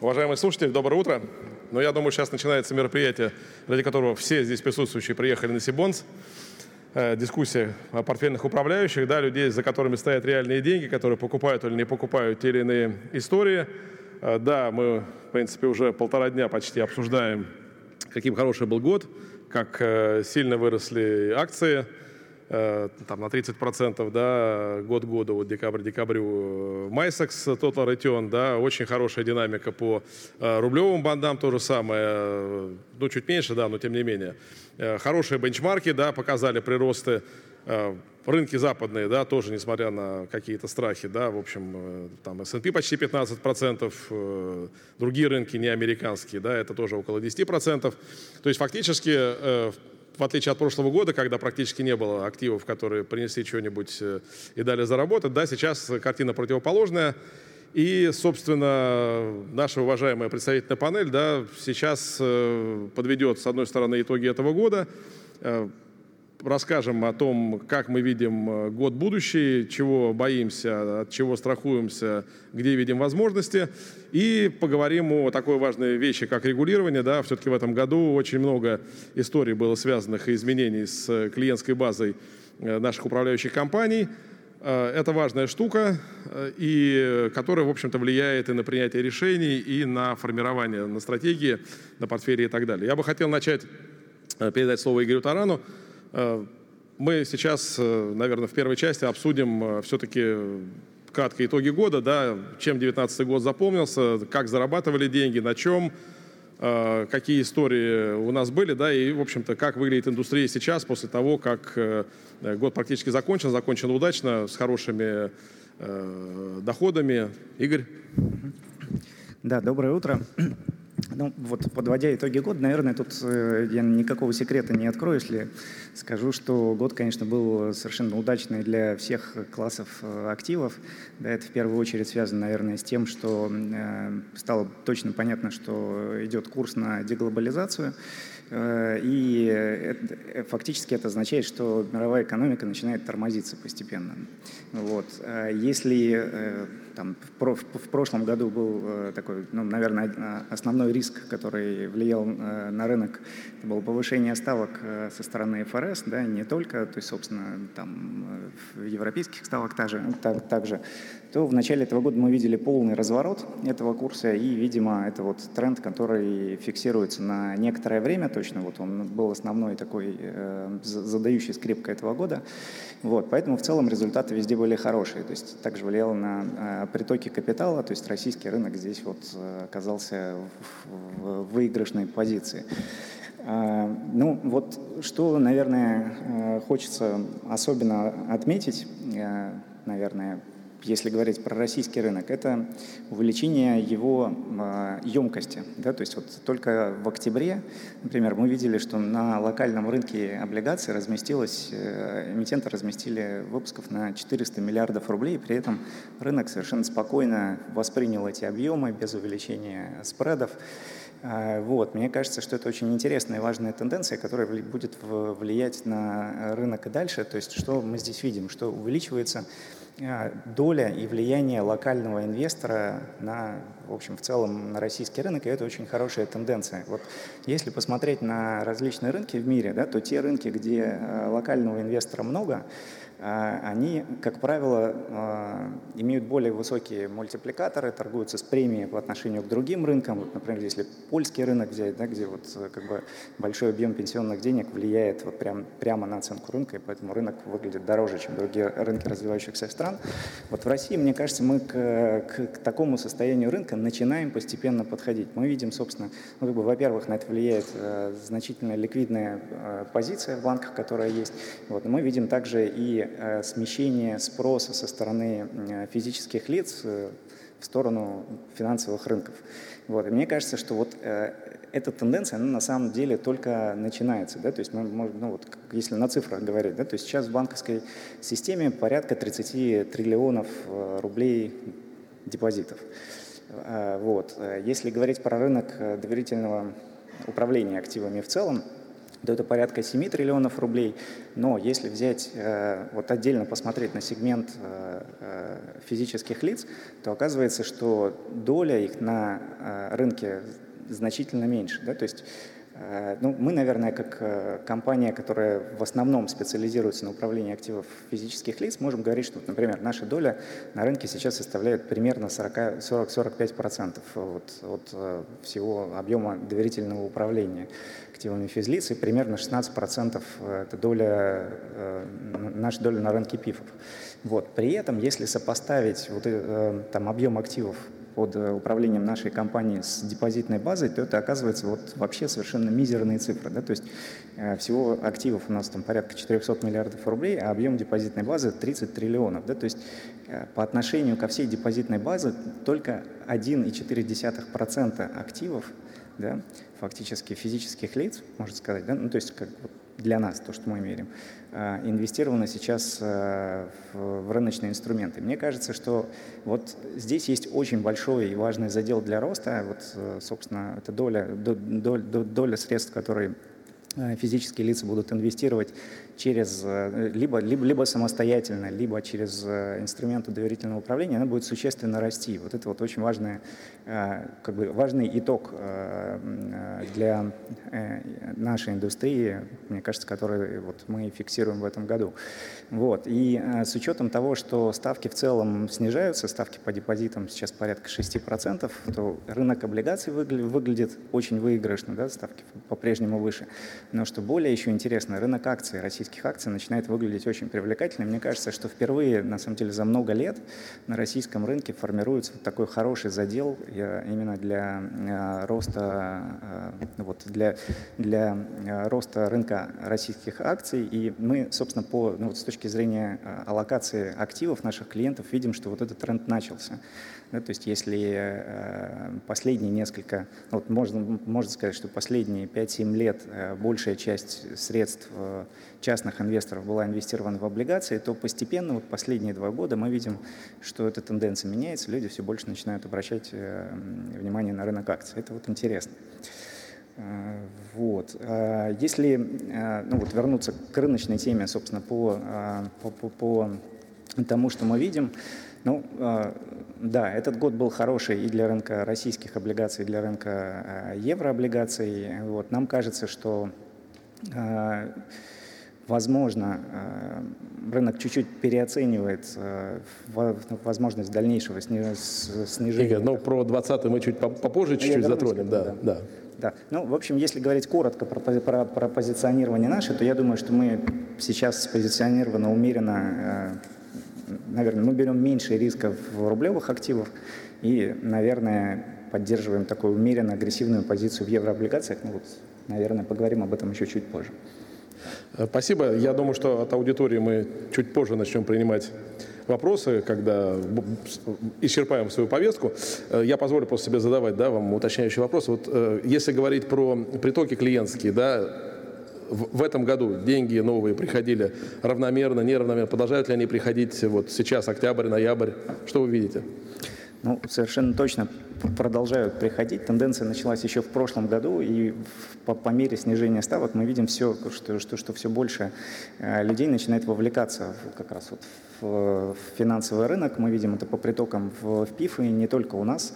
Уважаемые слушатели, доброе утро. Ну, я думаю, сейчас начинается мероприятие, ради которого все здесь присутствующие приехали на Сибонс. Э, дискуссия о портфельных управляющих, да, людей, за которыми стоят реальные деньги, которые покупают или не покупают те или иные истории. Э, да, мы, в принципе, уже полтора дня почти обсуждаем, каким хороший был год, как э, сильно выросли акции – там, на 30% да, год году, вот декабрь-декабрю. MySex Total Return, да, очень хорошая динамика по э, рублевым бандам, то же самое, ну, чуть меньше, да, но тем не менее. Э, хорошие бенчмарки, да, показали приросты рынки западные, да, тоже, несмотря на какие-то страхи, да, в общем, там S&P почти 15%, другие рынки не американские, да, это тоже около 10%. То есть фактически в отличие от прошлого года, когда практически не было активов, которые принесли что-нибудь э, и дали заработать, да, сейчас картина противоположная. И, собственно, наша уважаемая представительная панель да, сейчас э, подведет, с одной стороны, итоги этого года, э, расскажем о том, как мы видим э, год будущий, чего боимся, от чего страхуемся, где видим возможности. И поговорим о такой важной вещи, как регулирование. Да, все-таки в этом году очень много историй было связанных и изменений с клиентской базой э, наших управляющих компаний. Э, это важная штука, и которая, в общем-то, влияет и на принятие решений, и на формирование, на стратегии, на портфели и так далее. Я бы хотел начать, передать слово Игорю Тарану. Э, мы сейчас, э, наверное, в первой части обсудим э, все-таки кратко итоги года, да, чем 2019 год запомнился, как зарабатывали деньги, на чем, какие истории у нас были, да, и, в общем-то, как выглядит индустрия сейчас после того, как год практически закончен, закончен удачно, с хорошими доходами. Игорь? Да, доброе утро. Ну, вот подводя итоги года, наверное, тут э, я никакого секрета не открою, если скажу, что год, конечно, был совершенно удачный для всех классов э, активов. Да, это в первую очередь связано, наверное, с тем, что э, стало точно понятно, что идет курс на деглобализацию. И фактически это означает, что мировая экономика начинает тормозиться постепенно. Вот. А если там, в прошлом году был э, такой, ну, наверное, основной риск, который влиял на рынок, это было повышение ставок со стороны ФРС, да, не только, то есть, собственно, там, в европейских ставок также, так, также, то в начале этого года мы видели полный разворот этого курса, и, видимо, это вот тренд, который фиксируется на некоторое время, то точно. Вот он был основной такой э, задающий скрипка этого года. Вот, поэтому в целом результаты везде были хорошие. То есть также влияло на э, притоки капитала. То есть российский рынок здесь вот э, оказался в, выигрышной позиции. Э, ну вот что, наверное, э, хочется особенно отметить, э, наверное, если говорить про российский рынок, это увеличение его э, емкости. Да? То есть вот только в октябре, например, мы видели, что на локальном рынке облигаций разместилось, э, эмитенты разместили выпусков на 400 миллиардов рублей, при этом рынок совершенно спокойно воспринял эти объемы без увеличения спредов. Э, вот. Мне кажется, что это очень интересная и важная тенденция, которая будет влиять на рынок и дальше. То есть что мы здесь видим? Что увеличивается а, доля и влияние локального инвестора на, в общем, в целом на российский рынок, и это очень хорошая тенденция. Вот если посмотреть на различные рынки в мире, да, то те рынки, где а, локального инвестора много, а, они, как правило, а, имеют более высокие мультипликаторы, торгуются с премией по отношению к другим рынкам. Вот, например, если польский рынок взять, да, где вот э, как бы большой объем пенсионных денег влияет вот прям, прямо на оценку рынка, и поэтому рынок выглядит дороже, чем другие рынки развивающихся стран. Вот в России, мне кажется, мы к, к, к такому состоянию рынка начинаем постепенно подходить. Мы видим, собственно, ну, как бы, во-первых, на это влияет э, значительная ликвидная э, позиция в банках, которая есть. Вот, мы видим также и Э, смещение спроса со стороны э, физических лиц э, в сторону финансовых рынков. Вот. И мне кажется, что вот эта тенденция, она на самом деле только начинается. Да? То есть мы ну, вот, если на цифрах говорить, да? то есть сейчас в банковской системе порядка 30 триллионов рублей депозитов. Вот. Если говорить про рынок доверительного управления активами в целом, то это порядка 7 триллионов рублей. Но если взять, э, вот отдельно посмотреть на сегмент э, э, физических лиц, то оказывается, что доля их на рынке значительно меньше. Да? То есть ну, мы, наверное, как э, компания, которая в основном специализируется на управлении активов физических лиц, можем говорить, что, например, наша доля на рынке сейчас составляет примерно 40-45% от, от э, всего объема доверительного управления активами физлиц, и примерно 16% это доля, наша доля на рынке ПИФов. Вот. При этом, если сопоставить вот, там, объем активов под э, управлением нашей компании с депозитной базой, то это оказывается вот вообще совершенно мизерные цифры. Да? То есть э, всего активов у нас там порядка 400 миллиардов рублей, а объем депозитной базы 30 триллионов. Да? То есть э, по отношению ко всей депозитной базе только 1,4% активов да, фактически физических лиц, можно сказать, да, ну, то есть как для нас, то, что мы меряем, инвестировано сейчас а, в рыночные инструменты. Мне кажется, что вот здесь есть очень большой и важный задел для роста. Вот, э, собственно, это доля, доля, доля средств, которые Э, физические лица будут инвестировать через э, либо, либо, либо самостоятельно, либо через э, инструменты доверительного управления, она будет существенно расти. Вот это вот очень важный, как бы важный итог для нашей индустрии, мне кажется, который вот мы фиксируем в этом году. Вот. И с учетом того, что ставки в целом снижаются, ставки по депозитам сейчас порядка 6%, то рынок облигаций выглядит очень выигрышно, да, ставки по-прежнему выше. Но что более еще интересно, рынок акций, российских акций начинает выглядеть очень привлекательно. Мне кажется, что впервые, на самом деле, за много лет на российском рынке формируется вот такой хороший задел именно для э, роста, э, вот, для, для э, роста рынка российских акций. И мы, собственно, по, ну, вот с точки зрения аллокации активов наших клиентов видим, что вот этот тренд начался. Да, то есть если э, последние несколько, вот можно, можно сказать, что последние 5-7 лет э, большая часть средств э, частных инвесторов была инвестирована в облигации, то постепенно, вот последние два года мы видим, что эта тенденция меняется, люди все больше начинают обращать внимание на рынок акций. Это вот интересно. Вот. Если ну, вот вернуться к рыночной теме, собственно, по, по, по, по тому, что мы видим, ну, да, этот год был хороший и для рынка российских облигаций, и для рынка э, еврооблигаций. Вот, нам кажется, что э, возможно, рынок чуть-чуть переоценивает возможность дальнейшего снижения. Игорь, ну про 20 мы чуть попозже чуть-чуть затронем. Да, да. да. Да. Ну, в общем, если говорить коротко про, про, про позиционирование наше, то я думаю, что мы сейчас спозиционированы умеренно наверное, мы берем меньше рисков в рублевых активах и, наверное, поддерживаем такую умеренно агрессивную позицию в еврооблигациях. Ну вот, наверное, поговорим об этом еще чуть позже. Э, спасибо. Я думаю, что от аудитории мы чуть позже начнем принимать вопросы, когда исчерпаем свою повестку. Э, я позволю просто себе задавать да, вам уточняющий вопрос. Вот, э, если говорить про притоки клиентские, да, в этом году деньги новые приходили равномерно, неравномерно? Продолжают ли они приходить вот сейчас, октябрь, ноябрь? Что вы видите? Ну, совершенно точно продолжают приходить. Тенденция началась еще в прошлом году, и по, по мере снижения ставок мы видим все, что, что, что все больше э, людей начинает вовлекаться как раз вот в, в финансовый рынок. Мы видим это по притокам в, в ПИФ, и не только у нас.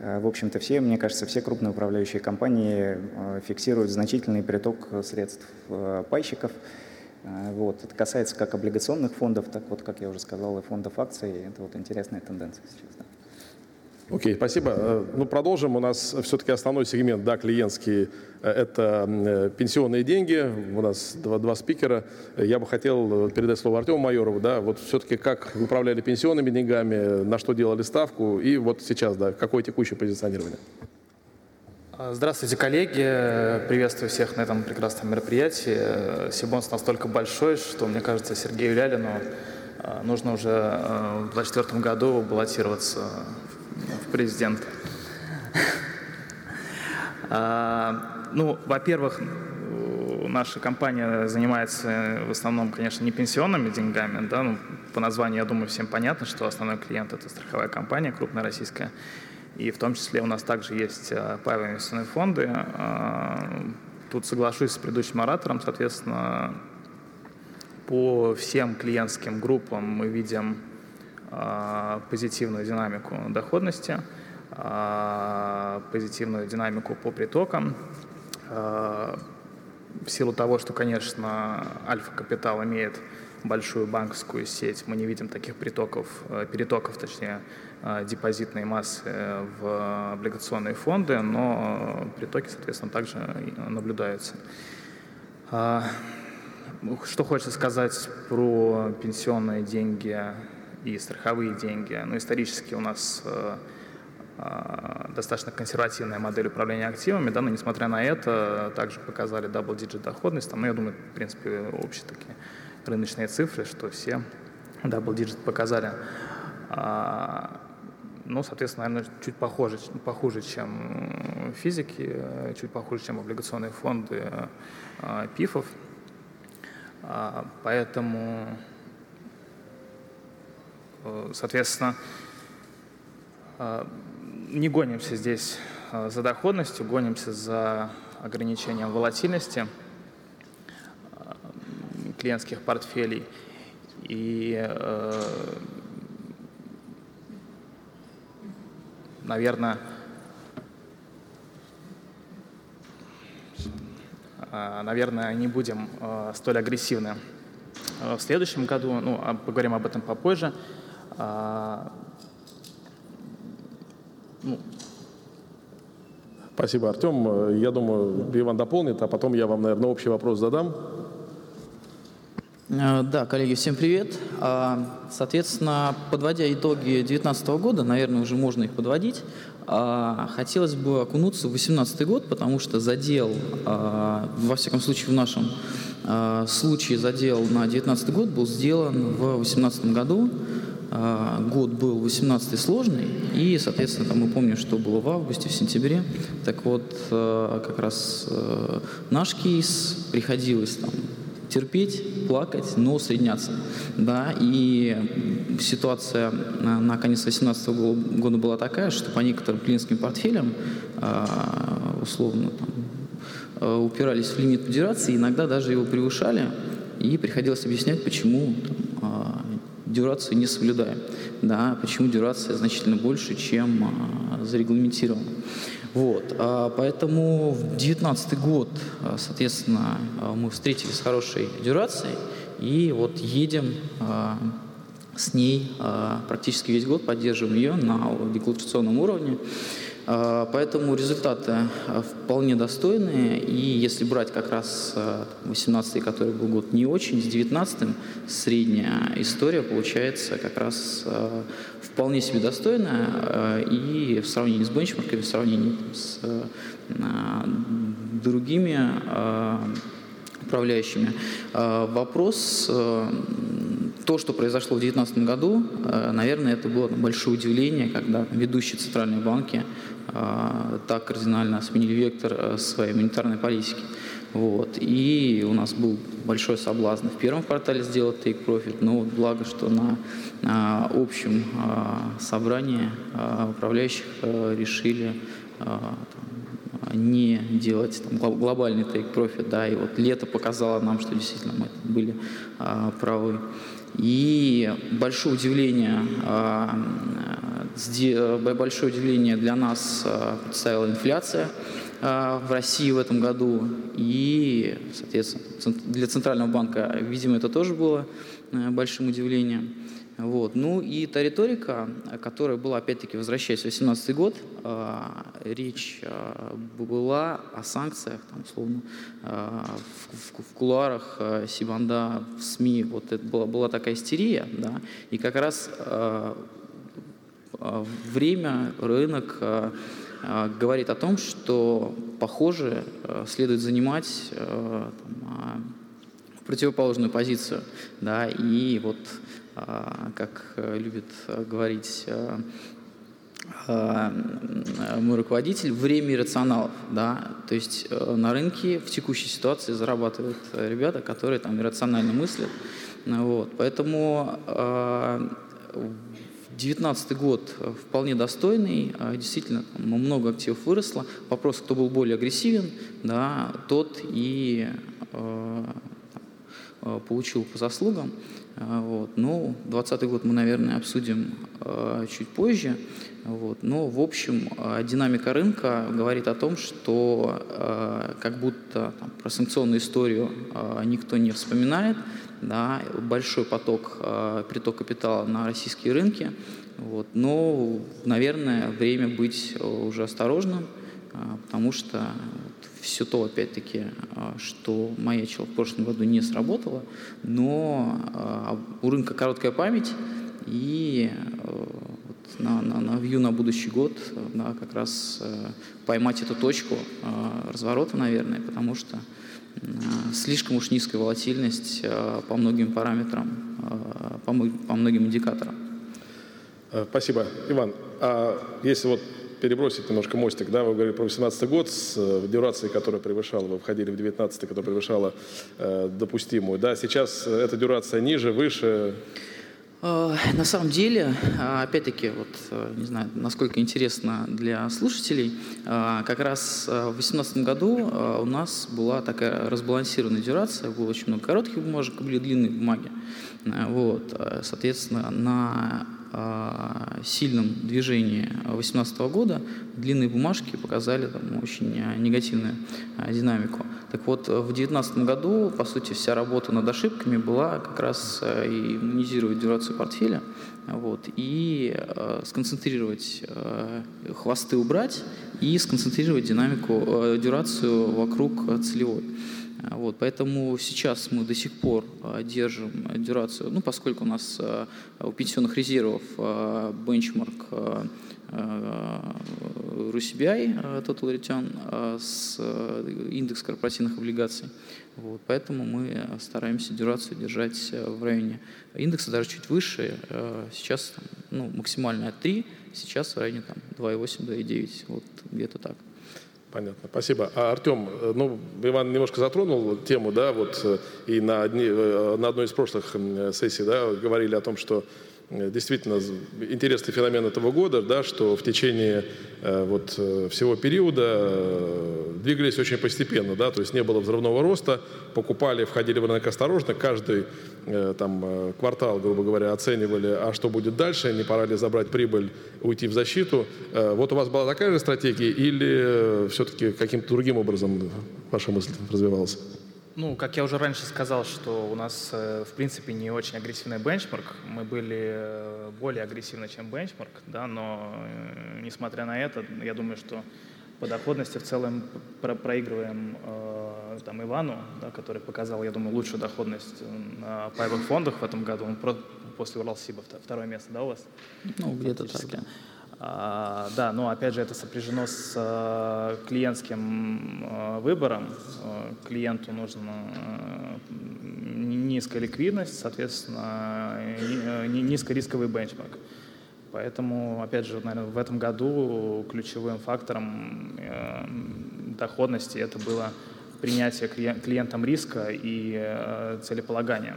Э, в общем-то, все, мне кажется, все крупные управляющие компании э, фиксируют значительный приток средств э, пайщиков. Вот. Это касается как облигационных фондов, так вот, как я уже сказал, и фондов акций. Это вот интересная тенденция сейчас. Да. Окей, okay, спасибо. Э, ну, продолжим. У нас все-таки основной сегмент, да, клиентский, э, это э, пенсионные деньги. У нас два, два спикера. Я бы хотел передать слово Артему Майорову, да, вот все-таки как управляли пенсионными деньгами, на что делали ставку, и вот сейчас, да, какое текущее позиционирование. Здравствуйте, коллеги. Приветствую всех на этом прекрасном мероприятии. Сибонс настолько большой, что, мне кажется, Сергею Лялину нужно уже в 2024 году баллотироваться в президент. А, ну, во-первых, наша компания занимается в основном, конечно, не пенсионными деньгами. Да? Ну, по названию, я думаю, всем понятно, что основной клиент – это страховая компания, крупная российская. И в том числе у нас также есть а, паевые инвестиционные фонды, а, тут соглашусь с предыдущим оратором, соответственно, по всем клиентским группам мы видим позитивную динамику доходности, э, позитивную динамику по притокам. Э, в силу того, что, конечно, Альфа-Капитал имеет большую банковскую сеть, мы не видим таких притоков, э, перетоков, точнее, э, депозитной массы в облигационные фонды, но притоки, соответственно, также наблюдаются. А, что хочется сказать про пенсионные деньги и страховые деньги? Ну, исторически у нас э, достаточно консервативная модель управления активами, да, но несмотря на это, также показали double-digit доходность, там, ну, я думаю, в принципе, общие такие рыночные цифры, что все double-digit показали. А, ну, соответственно, наверное, чуть похоже, похуже, чем физики, чуть похуже, чем облигационные фонды а, ПИФов. А, поэтому, э, соответственно, не гонимся здесь за доходностью, гонимся за ограничением волатильности – клиентских портфелей. И, э, наверное, э, наверное, не будем э, столь агрессивны в следующем году. Ну, а поговорим об этом попозже. Ну. Спасибо, Артем. Я думаю, Иван дополнит, а потом я вам, наверное, общий вопрос задам. Э, да, коллеги, всем привет. А, соответственно, подводя итоги 2019 года, наверное, уже можно их подводить, а, хотелось бы окунуться в 2018 год, потому что задел, а, во всяком случае в нашем случае задел на 2019 год был сделан в 2018 году. Год был 18 сложный, и, соответственно, там мы помним, что было в августе, в сентябре. Так вот, как раз наш кейс приходилось там терпеть, плакать, но усредняться. Да? И ситуация на конец 2018 года была такая, что по некоторым клиентским портфелям, а, условно, там, а, упирались в лимит дюрации, иногда даже его превышали, и приходилось объяснять, почему там, а, дюрацию не соблюдаем, да, почему дюрация значительно больше, чем зарегламентирована. Вот, а, поэтому в 2019 год, а, соответственно, а, мы встретились с хорошей дюрацией и вот едем с ней практически весь год, поддерживаем ее на декларационном уровне. А, поэтому результаты а, вполне достойные. И если брать как раз 18 а, который был год не очень, с 19 средняя история получается как раз вполне себе достойная. И в сравнении с бенчмарками, в сравнении с другими управляющими. Вопрос то, что произошло в 2019 году, наверное, это было большое удивление, когда ведущие центральные банки а, так кардинально сменили вектор э, своей монетарной политики. Вот. И у нас был большой соблазн в первом квартале сделать take profit, но вот благо, что на, на общем а, собрании а, управляющих а, решили а, там, не делать там, глобальный take profit, да, и вот лето показало нам, что действительно мы были а, правы. И большое удивление, а, большое удивление для нас а, представила инфляция а, в России в этом году. И, соответственно, для Центрального банка, видимо, это тоже было большим удивлением. Вот. Ну и та риторика, которая была, опять-таки, возвращаясь в 2018 год, э, речь э, была о санкциях, там, условно, э, в, в, в кулуарах э, Сибанда, в СМИ, вот это была, была такая истерия, да, и как раз э, время, рынок э, говорит о том, что, похоже, э, следует занимать э, там, противоположную позицию, да, и вот как э, любит э, говорить э, мой руководитель, время иррационалов, да, то есть на рынке в текущей ситуации зарабатывают ребята, которые там иррационально мыслят, вот, поэтому в 2019 год вполне достойный, действительно много активов выросло. Вопрос, кто был более агрессивен, да, тот и получил по заслугам. Вот. Ну, 2020 год мы, наверное, обсудим чуть позже. Вот. Но, в общем, э, динамика рынка говорит о том, что э, как будто там, про санкционную историю э, никто не вспоминает. Да, большой поток, приток капитала на российские рынки. Вот. Но, наверное, время быть уже осторожным, потому что все то, опять-таки, что маячило в прошлом году, не сработало, но у рынка короткая память, и на, на, на вью на будущий год, да, как раз э, поймать эту точку разворота, наверное, потому что слишком уж низкая волатильность по многим параметрам, по, по многим индикаторам. Э, спасибо. Иван, а если вот перебросить немножко мостик, да, вы говорили про 18 год с э, дюрацией, которая превышала, вы входили в 19 которая превышала э, допустимую, да, сейчас эта дюрация ниже, выше? Э, на самом деле, э, опять-таки, вот э, не знаю, насколько интересно для слушателей, как раз в 2018 году у нас была такая разбалансированная дюрация, было очень много коротких бумажек, были длинные бумаги. Вот, соответственно, на сильном движении 2018 года длинные бумажки показали там, очень негативную динамику. Так вот, в 2019 году, по сути, вся работа над ошибками была как раз э, иммунизировать дюрацию портфеля, вот, и э, сконцентрировать, э, хвосты убрать и сконцентрировать динамику, э, дюрацию вокруг целевой. Вот, поэтому сейчас мы до сих пор э, держим дюрацию, ну, поскольку у нас э, у пенсионных резервов бенчмарк RUSBI, э, Total Return, с индекс корпоративных облигаций. Вот, поэтому мы стараемся дюрацию держать в районе индекса, даже чуть выше. Сейчас ну, максимальная 3, сейчас в районе 2,8-2,9, вот где-то так. Понятно, спасибо. А Артем, ну, Иван немножко затронул тему, да, вот и на, одни, на одной из прошлых сессий, да, говорили о том, что Э, действительно интересный феномен этого года, да, что в течение э, вот, э, всего периода двигались очень постепенно, да, то есть не было взрывного роста, покупали, входили в рынок осторожно, каждый там, квартал, грубо говоря, оценивали, а что будет дальше, не пора ли забрать прибыль, уйти в защиту. Вот у вас была такая же стратегия или все-таки каким-то другим образом ваша мысль развивалась? Ну, как я уже раньше сказал, что у нас, э, в принципе, не очень агрессивный бенчмарк. Мы были э, более агрессивны, чем бенчмарк, да, но, э, несмотря на это, я думаю, что по доходности в целом про проигрываем э, там Ивану, да, который показал, я думаю, лучшую доходность на паевых фондах в этом году. Он про, после Уралсиба второе место, да, у вас? Ну, где-то так, да. А, да, но опять же это сопряжено с а, клиентским а, выбором. Клиенту нужна низкая ликвидность, соответственно, низкорисковый бенчмарк. Поэтому, опять же, наверное, в этом году ключевым фактором э, доходности это было принятие клиентам риска и э, целеполагания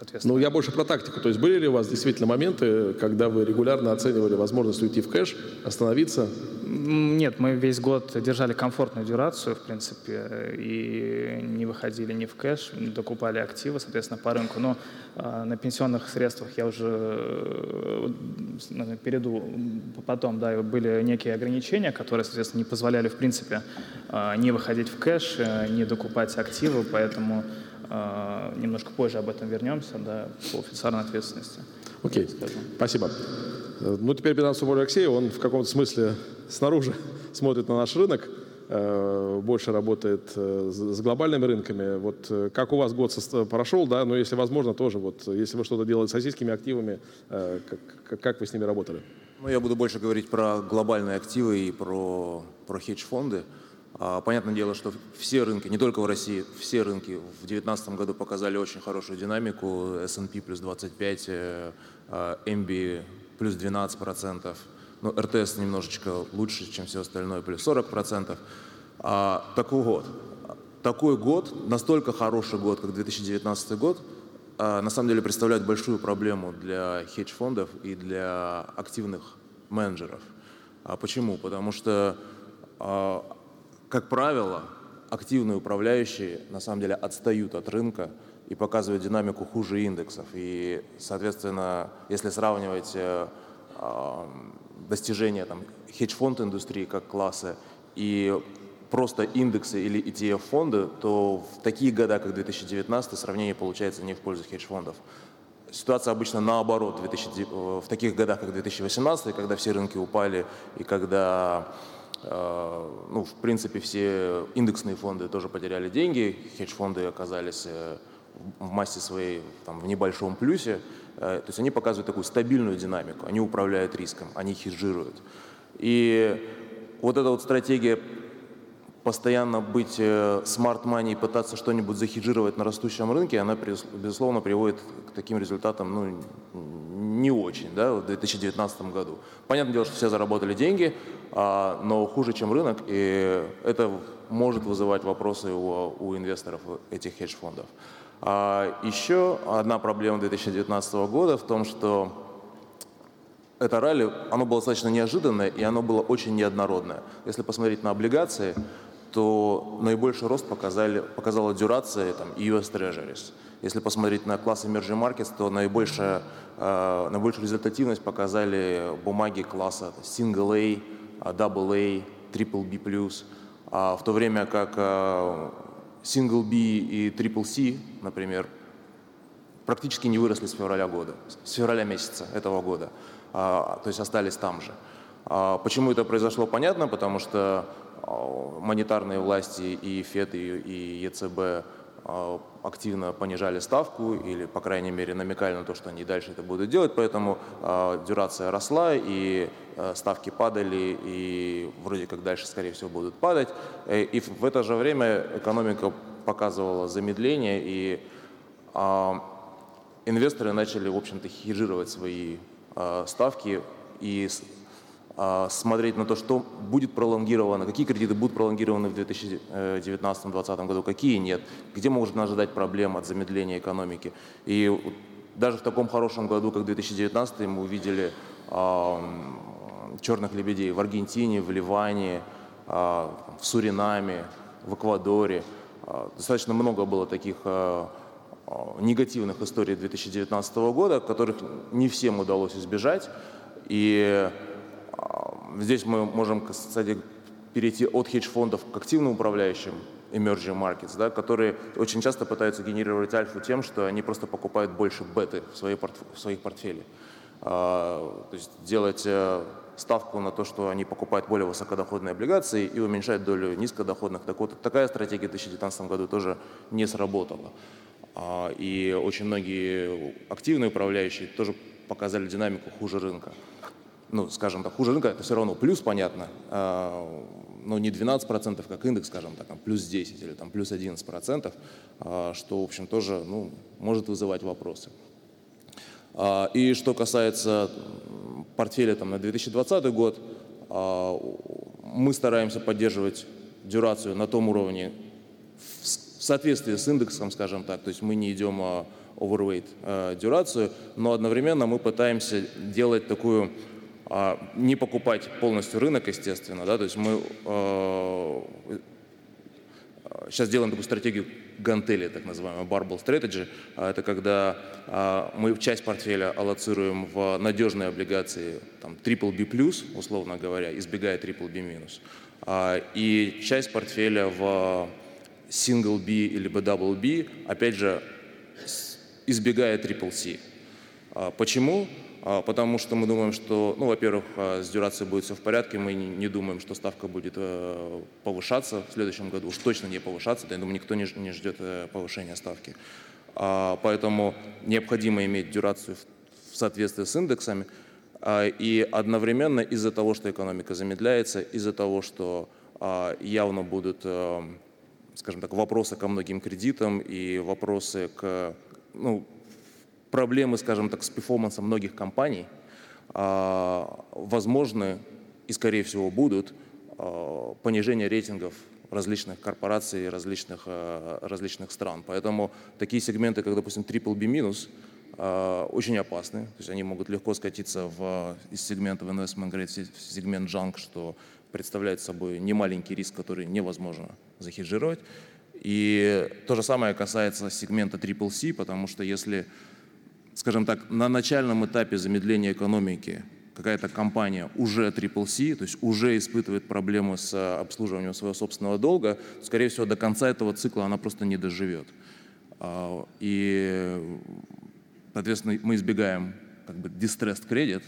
соответственно. Ну, я больше про тактику. То есть были ли у вас действительно моменты, когда вы регулярно оценивали возможность уйти в кэш, остановиться? Нет, мы весь год держали комфортную дюрацию, в принципе, и не выходили ни в кэш, не докупали активы, соответственно, по рынку. Но э, на пенсионных средствах я уже э, перейду потом, да, были некие ограничения, которые, соответственно, не позволяли, в принципе, э, не выходить в кэш, э, не докупать активы, поэтому немножко позже об этом вернемся, да, по официальной ответственности. Окей, okay. спасибо. Ну, теперь передам слово Алексею. Он в каком-то смысле снаружи смотрит на наш рынок, э, больше работает э, с глобальными рынками. Вот э, как у вас год прошел, да, но если возможно, тоже вот, если вы что-то делали с российскими активами, как, как вы с ними работали? Ну, я буду больше говорить про глобальные активы и про, про хедж-фонды. А, понятное дело, что все рынки, не только в России, все рынки в 2019 году показали очень хорошую динамику. S&P плюс 25, MB плюс 12 процентов. Ну, РТС немножечко лучше, чем все остальное, плюс 40 процентов. А, такой год. Такой год, настолько хороший год, как 2019 год, на самом деле представляют большую проблему для хедж-фондов и для активных менеджеров. А почему? Потому что, как правило, активные управляющие на самом деле отстают от рынка и показывают динамику хуже индексов. И, соответственно, если сравнивать э, достижения там, хедж-фонд индустрии как класса и просто индексы или ETF-фонды, то в такие года, как 2019, сравнение получается не в пользу хедж-фондов. Ситуация обычно наоборот в, 2000, в таких годах, как 2018, когда все рынки упали и когда, э, ну, в принципе, все индексные фонды тоже потеряли деньги, хедж-фонды оказались э, в массе своей там, в небольшом плюсе, э, то есть они показывают такую стабильную динамику, они управляют риском, они хеджируют. И вот эта вот стратегия постоянно быть смарт-мани и пытаться что-нибудь захеджировать на растущем рынке, она, безусловно, приводит к таким результатам ну, не очень да, в 2019 году. Понятное дело, что все заработали деньги, а, но хуже, чем рынок, и это может вызывать вопросы у, у инвесторов этих хедж-фондов. А еще одна проблема 2019 года в том, что это ралли, оно было достаточно неожиданное, и оно было очень неоднородное. Если посмотреть на облигации, то наибольший рост показали, показала дюрация там, US Treasuries. Если посмотреть на класс Emerging Markets, то наибольшая, э, наибольшую результативность показали бумаги класса Single A, Double A, Triple B+, а в то время как э, Single B и Triple C, например, практически не выросли с февраля года, с февраля месяца этого года, а, то есть остались там же. А почему это произошло, понятно, потому что монетарные власти и ФЕД, и ЕЦБ а, активно понижали ставку или, по крайней мере, намекали на то, что они дальше это будут делать, поэтому э, дюрация росла и э, ставки падали, и вроде как дальше, скорее всего, будут падать. Э, и в это же время экономика показывала замедление, и э, инвесторы начали, в общем-то, хеджировать свои э, ставки и а, смотреть на то, что будет пролонгировано, какие кредиты будут пролонгированы в 2019-2020 году, какие нет, где можно ожидать проблем от замедления экономики. И даже в таком хорошем году, как 2019, мы увидели э, черных лебедей в Аргентине, в Ливане, э, в Суринаме, в Эквадоре. Достаточно много было таких э, негативных историй 2019 года, которых не всем удалось избежать. И Здесь мы можем, кстати, перейти от хедж-фондов к активным управляющим emerging markets, да, которые очень часто пытаются генерировать альфу тем, что они просто покупают больше беты в, свои портф... в своих портфелях. А, то есть делать э, ставку на то, что они покупают более высокодоходные облигации и уменьшать долю низкодоходных. Так вот, такая стратегия в 2019 году тоже не сработала. А, и очень многие активные управляющие тоже показали динамику хуже рынка ну, скажем так, хуже рынка, это все равно плюс, понятно, а, но не 12%, как индекс, скажем так, там, плюс 10 или там, плюс 11%, а, что, в общем, тоже ну, может вызывать вопросы. А, и что касается портфеля там, на 2020 год, мы стараемся поддерживать дюрацию на том уровне в соответствии с индексом, скажем так, то есть мы не идем overweight дюрацию, но одновременно мы пытаемся делать такую а, не покупать полностью рынок, естественно, да, то есть мы сейчас э, делаем такую стратегию гантели, так называемую barbell strategy. А это когда а, мы часть портфеля аллоцируем в надежные облигации, там, triple B+, условно говоря, избегая triple B-, и часть портфеля в single B или double B, опять же, избегая triple C. Почему? А, потому что мы думаем, что, ну, во-первых, а, с дюрацией будет все в порядке, мы не думаем, что ставка будет э, повышаться в следующем году, уж точно не повышаться, да, я думаю, никто не ждет э, повышения ставки. А, поэтому необходимо иметь дюрацию в соответствии с индексами, и одновременно из-за того, что экономика замедляется, из-за того, что явно будут, э, скажем так, вопросы ко многим кредитам и вопросы к, ну, проблемы, скажем так, с перформансом многих компаний а, возможны и, скорее всего, будут а, понижение рейтингов различных корпораций, различных, различных стран. Поэтому такие сегменты, как, допустим, triple B минус, очень опасны. То есть они могут легко скатиться в, из сегмента в investment grade в сегмент junk, что представляет собой немаленький риск, который невозможно захеджировать. И то же самое касается сегмента Triple C, потому что если, скажем так, на начальном этапе замедления экономики какая-то компания уже Triple C, то есть уже испытывает проблемы с обслуживанием своего собственного долга, скорее всего, до конца этого цикла она просто не доживет. А, и, соответственно, мы избегаем как бы distressed credit,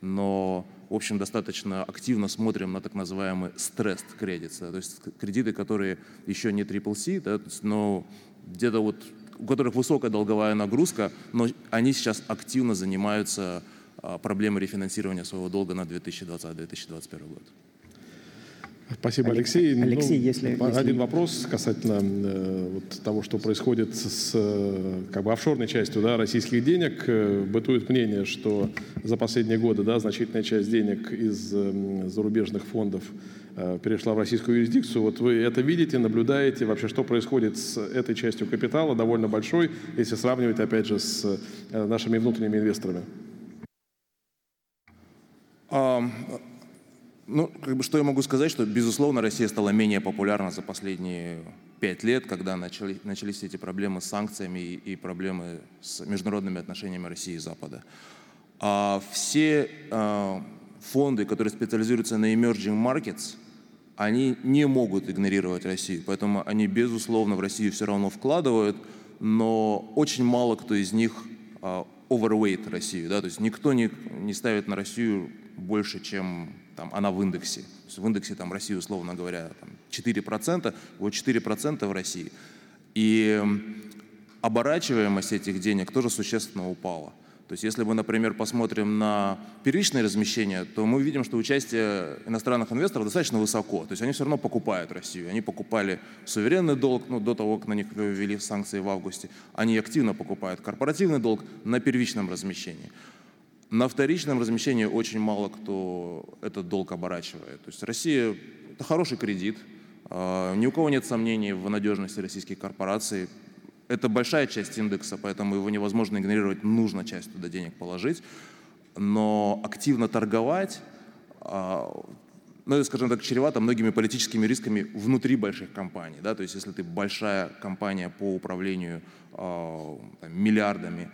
но в общем, достаточно активно смотрим на так называемый стресс кредит, то есть кредиты, которые еще не triple C, да, но где-то вот у которых высокая долговая нагрузка, но они сейчас активно занимаются а, проблемой рефинансирования своего долга на 2020-2021 год. Спасибо, Алексей. Алексей, ну, если, один если... вопрос касательно э, вот того, что происходит с э, как бы офшорной частью да, российских денег. Э, бытует мнение, что за последние годы да, значительная часть денег из э, зарубежных фондов перешла в российскую юрисдикцию. Вот вы это видите, наблюдаете, вообще что происходит с этой частью капитала, довольно большой, если сравнивать, опять же, с э, нашими внутренними инвесторами? Um, ну, как бы, что я могу сказать, что, безусловно, Россия стала менее популярна за последние пять лет, когда начали, начались эти проблемы с санкциями и, и проблемы с международными отношениями России и Запада. А все а, фонды, которые специализируются на emerging markets, они не могут игнорировать Россию, поэтому они, безусловно, в Россию все равно вкладывают, но очень мало кто из них а, overweight Россию, да, то есть никто не, не ставит на Россию больше, чем там, она в индексе. То есть в индексе там, России, условно говоря, там, 4%, вот 4% в России. И оборачиваемость этих денег тоже существенно упала. То есть если мы, например, посмотрим на первичное размещение, то мы видим, что участие иностранных инвесторов достаточно высоко. То есть они все равно покупают Россию. Они покупали суверенный долг ну, до того, как на них ввели санкции в августе. Они активно покупают корпоративный долг на первичном размещении. На вторичном размещении очень мало кто этот долг оборачивает. То есть Россия – это хороший кредит, а, ни у кого нет сомнений в надежности российских корпораций. Это большая часть индекса, поэтому его невозможно игнорировать, нужно часть туда денег положить. Но активно торговать, а, ну, это, скажем так, чревато многими политическими рисками внутри больших компаний. Да? То есть если ты большая компания по управлению а, там, миллиардами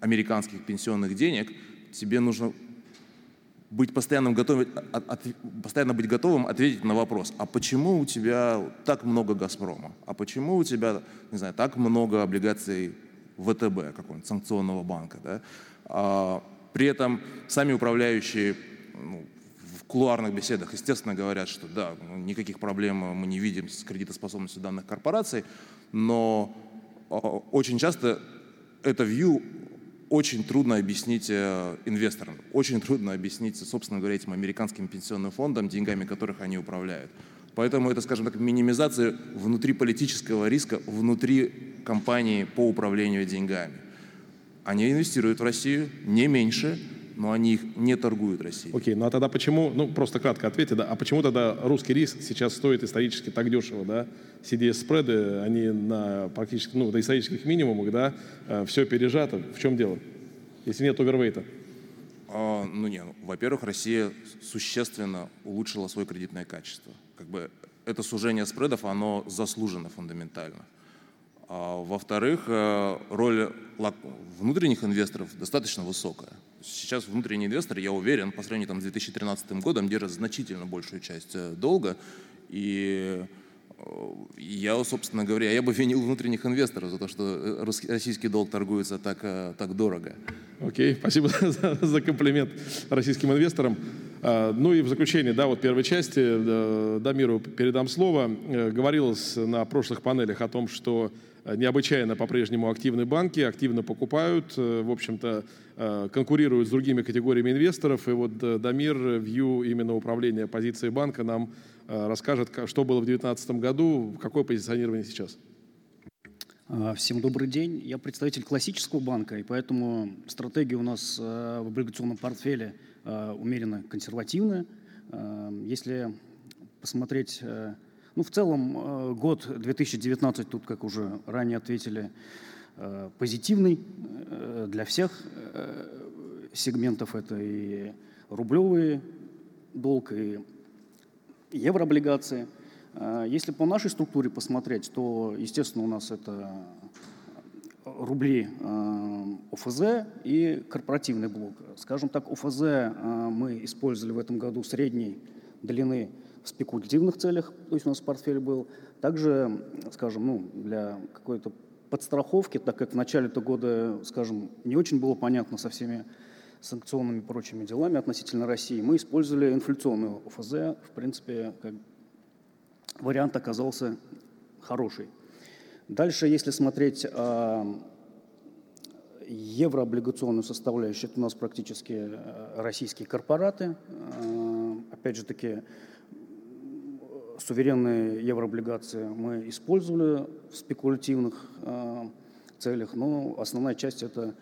американских пенсионных денег – тебе нужно быть постоянно готовым, от, от, постоянно быть готовым ответить на вопрос, а почему у тебя так много «Газпрома», а почему у тебя, не знаю, так много облигаций ВТБ, какого-нибудь санкционного банка, да? а, при этом сами управляющие ну, в кулуарных беседах, естественно, говорят, что да, ну, никаких проблем мы не видим с кредитоспособностью данных корпораций, но а, очень часто это view очень трудно объяснить э, инвесторам, очень трудно объяснить, собственно говоря, этим американским пенсионным фондам, деньгами которых они управляют. Поэтому это, скажем так, минимизация внутриполитического риска внутри компании по управлению деньгами. Они инвестируют в Россию не меньше, но они их не торгуют Россией. Окей, ну а тогда почему, ну просто кратко ответьте, да, а почему тогда русский риск сейчас стоит исторически так дешево, да? CDS-спреды, они на практически, ну, до исторических минимумах, да, э, все пережато. В чем дело? Если нет овервейта? А, ну не, ну, во-первых, Россия существенно улучшила свое кредитное качество. Как бы это сужение спредов, оно заслужено фундаментально. А, во-вторых, э, роль внутренних инвесторов достаточно высокая. Сейчас внутренние инвесторы, я уверен, по сравнению там, с 2013 годом держат значительно большую часть э, долга. И э, я, собственно говоря, я бы винил внутренних инвесторов за то, что российский долг торгуется так, так дорого. Окей, okay, спасибо за, за комплимент российским инвесторам. А, ну и в заключение, да, вот первой части, Дамиру передам слово. Говорилось на прошлых панелях о том, что необычайно по-прежнему активны банки, активно покупают, э, в общем-то, э, конкурируют с другими категориями инвесторов. И вот Дамир, Вью именно управления позицией банка нам расскажет, что было в 2019 году, какое позиционирование сейчас. А, всем добрый день. Я представитель классического банка, и поэтому стратегия у нас в облигационном портфеле умеренно консервативная. Если посмотреть Ну, в целом, год 2019, тут, как уже ранее ответили, позитивный для всех сегментов. Это и рублевый долг, и еврооблигации. Если по нашей структуре посмотреть, то, естественно, у нас это рубли э, ОФЗ и корпоративный блок. Скажем так, ОФЗ э, мы использовали в этом году средней длины спекулятивных целях, то есть у нас портфель был. Также, скажем, ну, для какой-то подстраховки, так как в начале этого года, скажем, не очень было понятно со всеми санкционными и прочими делами относительно России, мы использовали инфляционную ОФЗ. В принципе, как вариант оказался хороший. Дальше, если смотреть э, еврооблигационную составляющую, это у нас практически э, российские корпораты. Э, опять же таки, суверенные еврооблигации мы использовали в спекулятивных э, целях, но основная часть это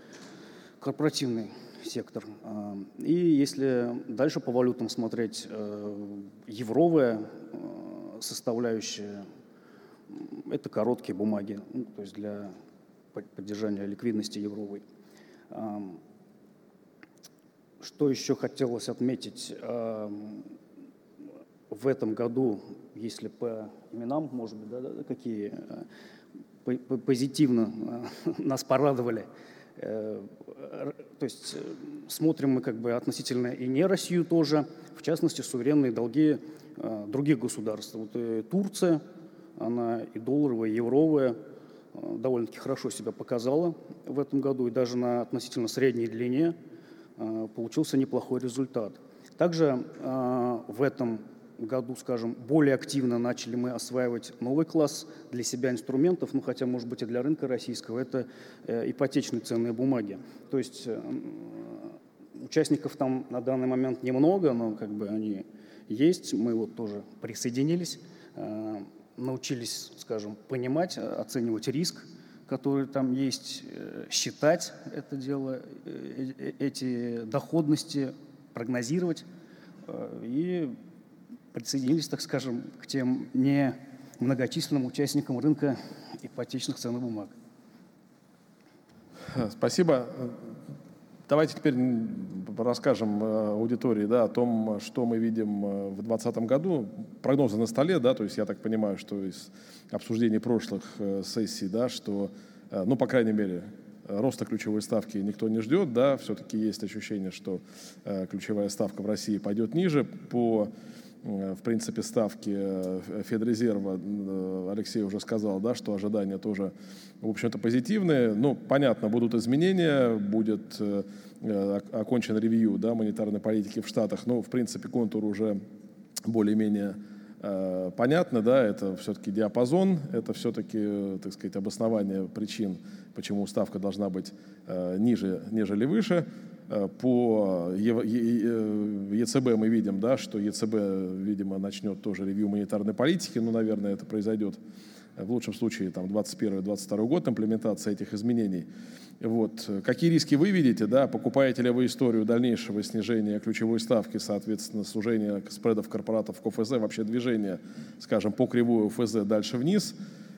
корпоративный сектор. Э, и если дальше по валютам смотреть, э, евровая составляющая это короткие бумаги, ну, то есть для поддержания ликвидности евровой. Что еще хотелось отметить? В этом году, если по именам, может быть, да, какие э, позитивно э, нас порадовали, э, то есть смотрим мы как бы относительно и не Россию тоже, в частности, суверенные долги других государств. Вот Турция – она и долларовая, и евровая довольно-таки хорошо себя показала в этом году, и даже на относительно средней длине получился неплохой результат. Также в этом году, скажем, более активно начали мы осваивать новый класс для себя инструментов, ну хотя, может быть, и для рынка российского, это ипотечные ценные бумаги. То есть участников там на данный момент немного, но как бы они есть, мы вот тоже присоединились научились, скажем, понимать, оценивать риск, который там есть, э, считать это дело, э, э, эти доходности, прогнозировать и присоединились, так скажем, к тем не многочисленным участникам рынка ипотечных ценных бумаг. Спасибо. Давайте теперь расскажем э, аудитории да, о том, что мы видим э, в 2020 году. Прогнозы на столе, да, то есть я так понимаю, что из обсуждений прошлых э, сессий, да, что, ну, по крайней мере, роста ключевой ставки никто не ждет, да, все-таки есть ощущение, что ключевая ставка в России пойдет ниже. По в принципе, ставки Федрезерва, Алексей уже сказал, да, что ожидания тоже, в общем-то, позитивные. Ну, понятно, будут изменения, будет Э, окончен ревью да, монетарной политики в Штатах, но, в принципе, контур уже более-менее э, понятно, да, это все-таки диапазон, это все-таки, так сказать, обоснование причин, почему ставка должна быть э, ниже, нежели выше. Э, по ЕЦБ мы видим, да, что ЕЦБ, видимо, начнет тоже ревью монетарной политики, ну, наверное, это произойдет в лучшем случае там 21-22 год имплементация этих изменений. Вот. Какие риски вы видите? Да? Покупаете ли вы историю дальнейшего снижения ключевой ставки, соответственно, сужения спредов корпоратов к ОФЗ, вообще движение, скажем, по кривой ОФЗ дальше вниз?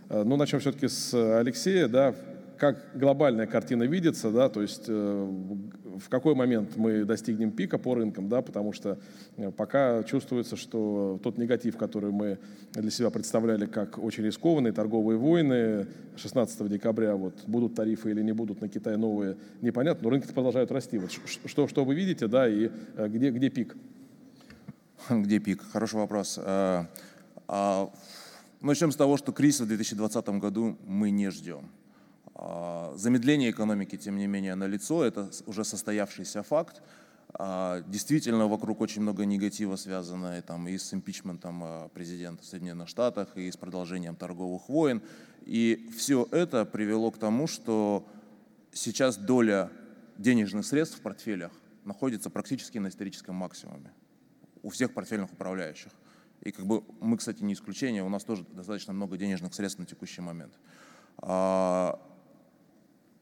Э, ну, начнем все-таки с Алексея. Да? Как глобальная картина видится, да, то есть э, в какой момент мы достигнем пика по рынкам, да, потому что э, пока чувствуется, что тот негатив, который мы для себя представляли как очень рискованные торговые войны, 16 декабря вот будут тарифы или не будут на Китай новые, непонятно, но рынки продолжают расти. Вот что, что вы видите, да, и э, где, где пик? Где пик? Хороший вопрос. А, а, начнем с того, что кризис в 2020 году мы не ждем. А, замедление экономики, тем не менее, налицо, это уже состоявшийся факт. А, действительно, вокруг очень много негатива, связанного там, и с импичментом а, президента Соединенных Штатов, и с продолжением торговых войн. И все это привело к тому, что сейчас доля денежных средств в портфелях находится практически на историческом максимуме у всех портфельных управляющих. И как бы мы, кстати, не исключение, у нас тоже достаточно много денежных средств на текущий момент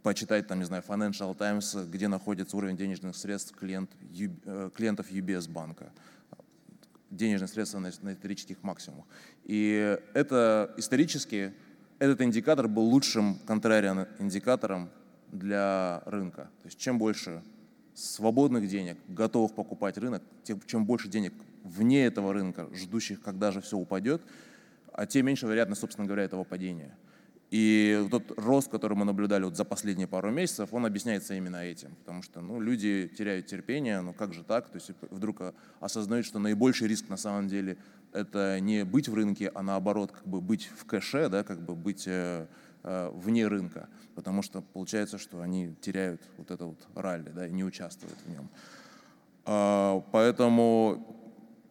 почитать, там, не знаю, Financial Times, где находится уровень денежных средств клиент, э, клиентов UBS банка. денежные средства на, на исторических максимумах. И это исторически, этот индикатор был лучшим контрариан индикатором для рынка. То есть чем больше свободных денег, готовых покупать рынок, тем, чем больше денег вне этого рынка, ждущих, когда же все упадет, а тем меньше вероятность, собственно говоря, этого падения. И тот рост, который мы наблюдали вот за последние пару месяцев, он объясняется именно этим. Потому что ну, люди теряют терпение, ну как же так? То есть вдруг осознают, что наибольший риск на самом деле это не быть в рынке, а наоборот как бы быть в кэше, да, как бы быть э, э, вне рынка. Потому что получается, что они теряют вот это вот ралли да, и не участвуют в нем. Э, поэтому,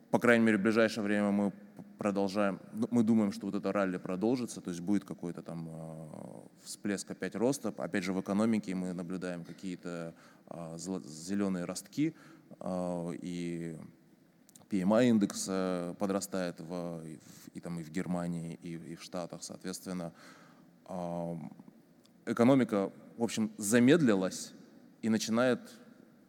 по крайней мере, в ближайшее время мы продолжаем, ну, мы думаем, что вот это ралли продолжится, то есть будет какой-то там э, всплеск опять роста. Опять же, в экономике мы наблюдаем какие-то э, зеленые ростки, э, и PMI индекс подрастает в, и, в, и, там, и в Германии, и, и в Штатах, соответственно. Экономика, в общем, замедлилась и начинает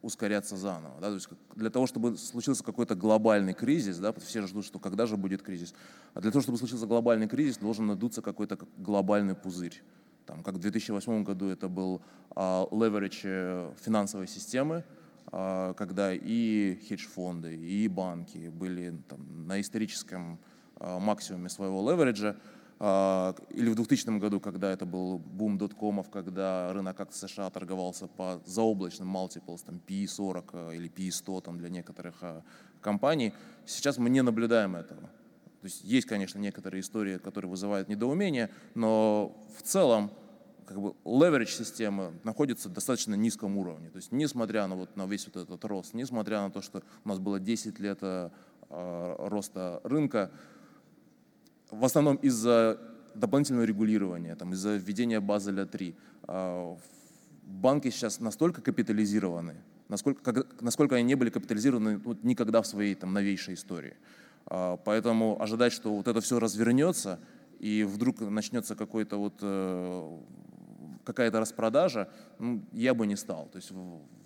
ускоряться заново. Да? То есть для того, чтобы случился какой-то глобальный кризис, да, все ждут, что когда же будет кризис, а для того, чтобы случился глобальный кризис, должен надуться какой-то глобальный пузырь. Там, как в 2008 году это был а, leverage э, финансовой системы, а, когда и хедж-фонды, и банки были там, на историческом а, максимуме своего левериджа, а, или в 2000 году, когда это был бум доткомов, когда рынок акций США торговался по заоблачным multiples, там PE40 э, или PE100 там, для некоторых э, компаний. Сейчас мы не наблюдаем этого. То есть есть, конечно, некоторые истории, которые вызывают недоумение, но в целом как бы leverage системы находится в достаточно низком уровне. То есть несмотря на, вот, на весь вот этот рост, несмотря на то, что у нас было 10 лет э, роста рынка, в основном из-за дополнительного регулирования, там, из-за введения Базеля 3. А, банки сейчас настолько капитализированы, насколько, как, насколько они не были капитализированы вот, никогда в своей там, новейшей истории. А, поэтому ожидать, что вот это все развернется, и вдруг начнется какой-то вот э, какая-то распродажа, ну, я бы не стал. То есть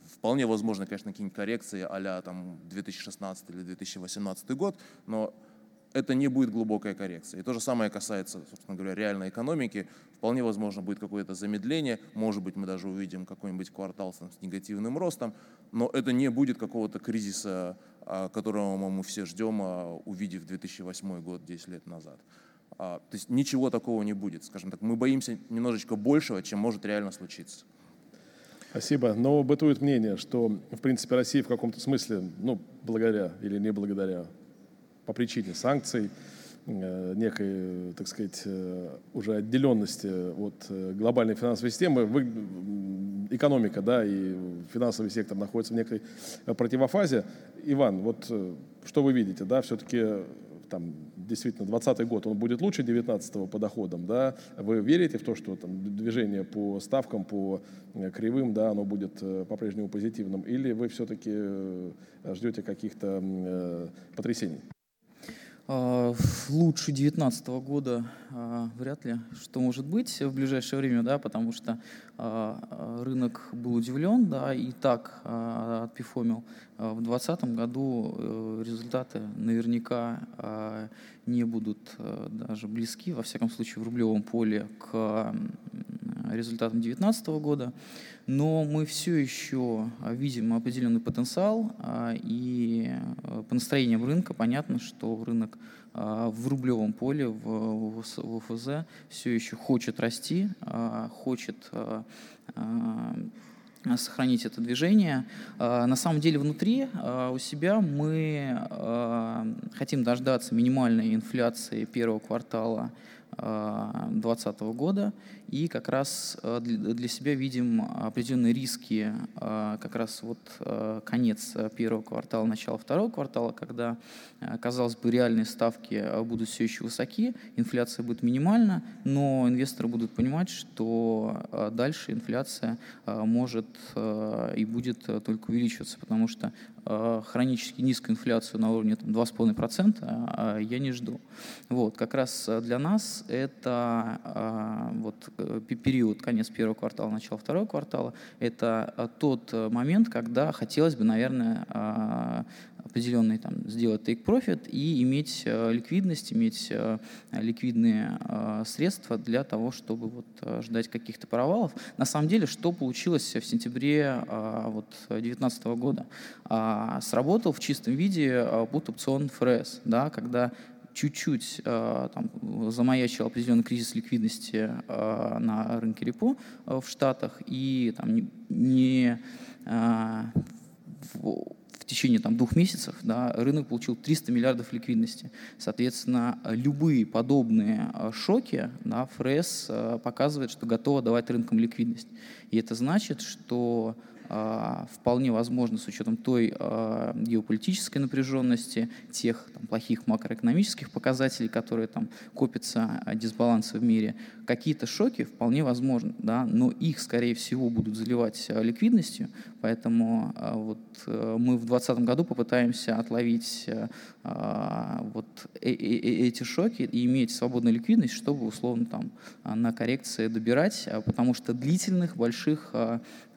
вполне возможно, конечно, какие-нибудь коррекции а там 2016 или 2018 год, но это не будет глубокая коррекция. И то же самое касается, собственно говоря, реальной экономики. Вполне возможно будет какое-то замедление, может быть, мы даже увидим какой-нибудь квартал с негативным ростом, но это не будет какого-то кризиса, а, которого мы все ждем, а, увидев 2008 год 10 лет назад. А, то есть ничего такого не будет, скажем так. Мы боимся немножечко большего, чем может реально случиться. Спасибо. Но бытует мнение, что, в принципе, Россия в каком-то смысле, ну, благодаря или не благодаря по причине санкций, э, некой, так сказать, э, уже отделенности от э, глобальной финансовой системы, экономика, да, и финансовый сектор находятся в некой противофазе. Иван, вот что вы видите, да, все-таки там действительно 20 год он будет лучше 19 по доходам, да, вы верите в то, что там движение по ставкам, по кривым, да, оно будет по-прежнему позитивным, или вы все-таки ждете каких-то потрясений? А, лучше 2019 года а, вряд ли что может быть в ближайшее время, да, потому что а, рынок был удивлен, да, и так отпифомил. В 2020 году э, результаты наверняка не будут э, даже близки, во всяком случае в рублевом поле, к результатам 2019 года но мы все еще а, видим определенный потенциал, а, и э, по настроениям рынка понятно, что рынок а, в рублевом поле, в ОФЗ все еще хочет расти, хочет сохранить это движение. На самом деле внутри у себя мы хотим дождаться минимальной инфляции первого квартала 2020 года и как раз э, для себя видим определенные риски э, как раз вот э, конец первого квартала, начало второго квартала, когда, казалось бы, реальные ставки будут все еще высоки, инфляция будет минимальна, но инвесторы будут понимать, что дальше инфляция может и будет только увеличиваться, потому что хронически низкую инфляцию на уровне там, 2,5% я не жду. Вот, как раз для нас это вот период, конец первого квартала, начало второго квартала, это э, тот э, момент, когда хотелось бы, наверное, определенный там сделать take profit и иметь ликвидность, иметь ликвидные средства для того, чтобы вот ждать каких-то провалов. На самом деле, что получилось в сентябре вот 2019 года? Сработал в чистом виде put опцион ФРС, да, когда чуть-чуть э, там, замаячил определенный кризис ликвидности э, на рынке репо э, в Штатах, и там, не, не в, в течение там, двух месяцев да, рынок получил 300 миллиардов ликвидности. Соответственно, любые подобные шоки да, ФРС показывает, что готова давать рынкам ликвидность. И это значит, что вполне возможно с учетом той а, геополитической напряженности, тех там, плохих макроэкономических показателей, которые там копятся, а, дисбалансы в мире, какие-то шоки вполне возможны, да, но их, скорее всего, будут заливать ликвидностью, поэтому вот э, мы в 2020 году попытаемся отловить вот э, эти шоки и иметь свободную ликвидность, чтобы условно там на коррекции добирать, потому что длительных больших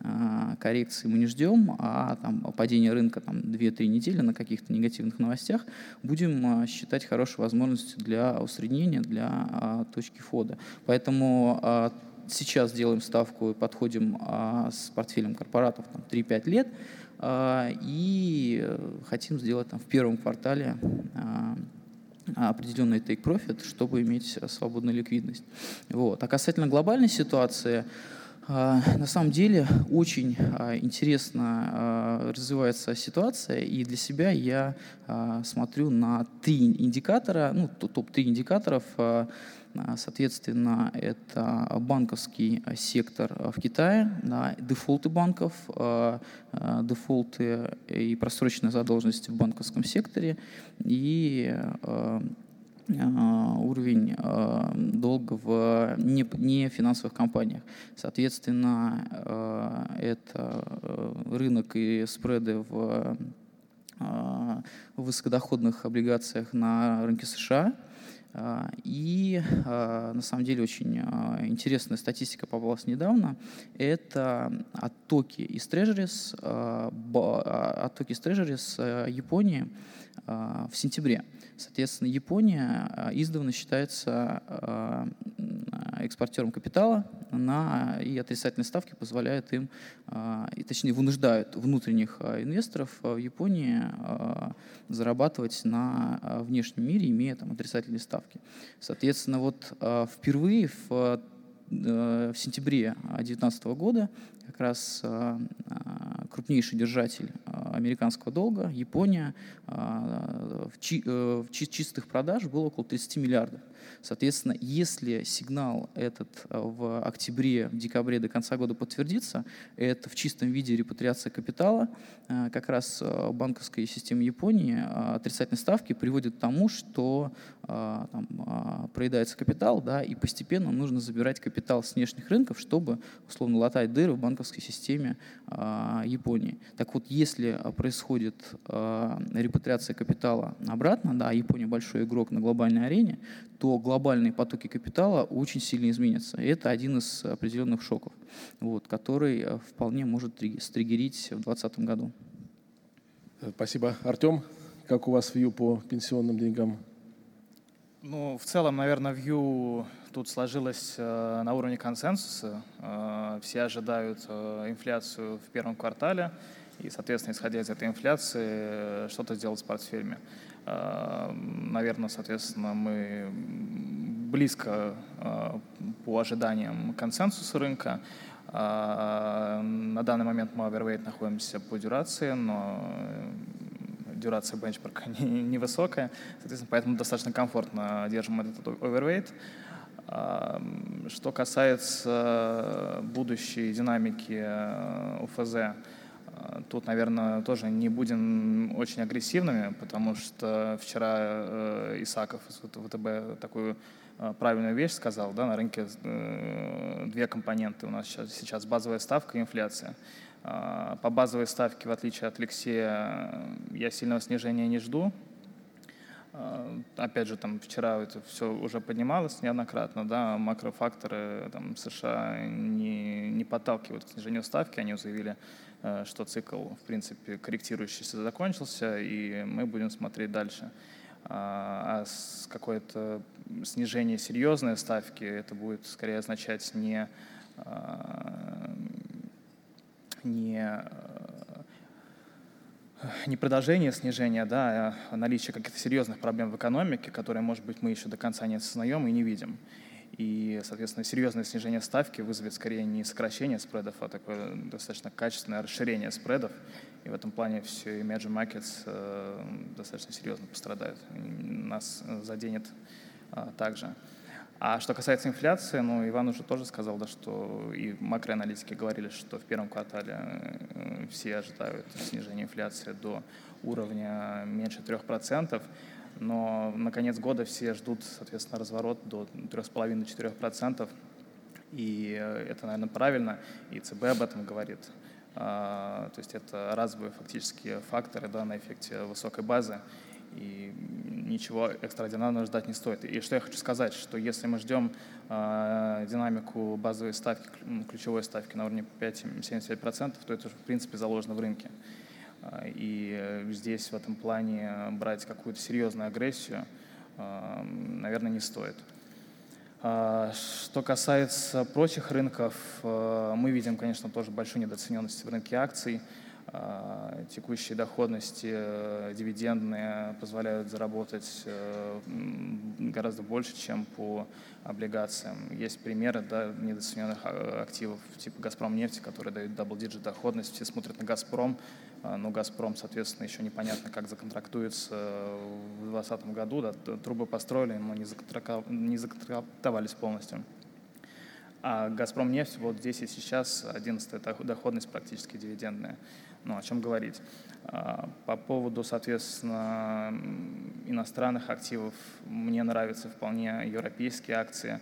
а, коррекции мы не ждем, а там, падение рынка там, 2-3 недели на каких-то негативных новостях будем а, считать хорошей возможностью для усреднения, для а, точки входа. Поэтому сейчас делаем ставку и подходим с портфелем корпоратов там, 3-5 лет и хотим сделать там, в первом квартале определенный take profit, чтобы иметь свободную ликвидность. Вот. А касательно глобальной ситуации, а, на самом деле очень а, интересно а, развивается ситуация, и для себя я смотрю на три индикатора, ну, топ-3 индикаторов, Соответственно, это банковский сектор в Китае, да, дефолты банков, дефолты и просроченная задолженность в банковском секторе и уровень долга в не финансовых компаниях. Соответственно, это рынок и спреды в высокодоходных облигациях на рынке США. И на самом деле очень интересная статистика попалась недавно. Это оттоки из Treasuries, оттоки из Treasuries Японии в сентябре. Соответственно, Япония а, издавна считается а, экспортером капитала на, и отрицательные ставки позволяют им, и точнее вынуждают внутренних инвесторов в Японии зарабатывать на внешнем мире, имея там отрицательные ставки. Соответственно, вот впервые в в сентябре 2019 года как раз крупнейший держатель американского долга, Япония, в, чи, э, в чистых продаж было около 30 миллиардов. Соответственно, если сигнал этот э, в октябре, в декабре до конца года подтвердится, это в чистом виде репатриация капитала, э, как раз банковская система Японии отрицательной ставки приводит к тому, что там, проедается капитал, да, и постепенно нужно забирать капитал с внешних рынков, чтобы условно латать дыры в банковской системе. Так вот, если происходит репатриация капитала обратно, да, Япония большой игрок на глобальной арене, то глобальные потоки капитала очень сильно изменятся. И это один из определенных шоков, вот, который э, вполне может стригерить в 2020 году. Спасибо. Артем, как у вас вью по пенсионным деньгам? Ну, в целом, наверное, вью тут сложилось э, на уровне консенсуса. Э, все ожидают э, инфляцию в первом квартале и, соответственно, исходя из этой инфляции, что-то сделать с портфелями. Наверное, соответственно, мы близко по ожиданиям консенсуса рынка. На данный момент мы овервейт находимся по дюрации, но дюрация бенчмарка невысокая, соответственно, поэтому достаточно комфортно держим этот овервейт. Что касается будущей динамики УФЗ, Тут, наверное, тоже не будем очень агрессивными, потому что вчера э, Исаков из ВТБ такую э, правильную вещь сказал, да, на рынке э, две компоненты у нас сейчас, сейчас базовая ставка и инфляция. По базовой ставке, в отличие от Алексея, я сильного снижения не жду. Опять же, там вчера это все уже поднималось неоднократно, да, макрофакторы там, США не, не подталкивают к снижению ставки, они заявили, что цикл, в принципе, корректирующийся закончился, и мы будем смотреть дальше. А какое-то снижение серьезной ставки, это будет скорее означать не, не не продолжение снижения, да, а наличие каких-то серьезных проблем в экономике, которые, может быть, мы еще до конца не осознаем и не видим. И, соответственно, серьезное снижение ставки вызовет скорее не сокращение спредов, а такое достаточно качественное расширение спредов. И в этом плане все emerging markets э, достаточно серьезно пострадают. Нас заденет э, также. А что касается инфляции, ну, Иван уже тоже сказал, да, что и макроаналитики говорили, что в первом квартале э, все ожидают снижения инфляции до уровня меньше 3%, но на конец года все ждут, соответственно, разворот до 3,5-4%, и э, это, наверное, правильно, и ЦБ об этом говорит. А, то есть это разовые фактически факторы да, на эффекте высокой базы, и ничего экстраординарного ждать не стоит. И что я хочу сказать, что если мы ждем э, динамику базовой ставки, ключевой ставки на уровне 5-75%, то это, в принципе, заложено в рынке. А, и здесь в этом плане брать какую-то серьезную агрессию, э, наверное, не стоит. Что касается прочих рынков, мы видим, конечно, тоже большую недооцененность в рынке акций – а, текущие доходности э, дивидендные позволяют заработать э, гораздо больше, чем по облигациям. Есть примеры да, недооцененных активов типа «Газпром» нефти, которые дают double-digit доходность. Все смотрят на «Газпром», но «Газпром», соответственно, еще непонятно, как законтрактуется в 2020 году. Да, трубы построили, но не законтрактовались полностью. А «Газпром» нефть вот здесь и сейчас 11 доходность практически дивидендная. Ну, о чем говорить. А, по поводу, соответственно, иностранных активов, мне нравятся вполне европейские акции,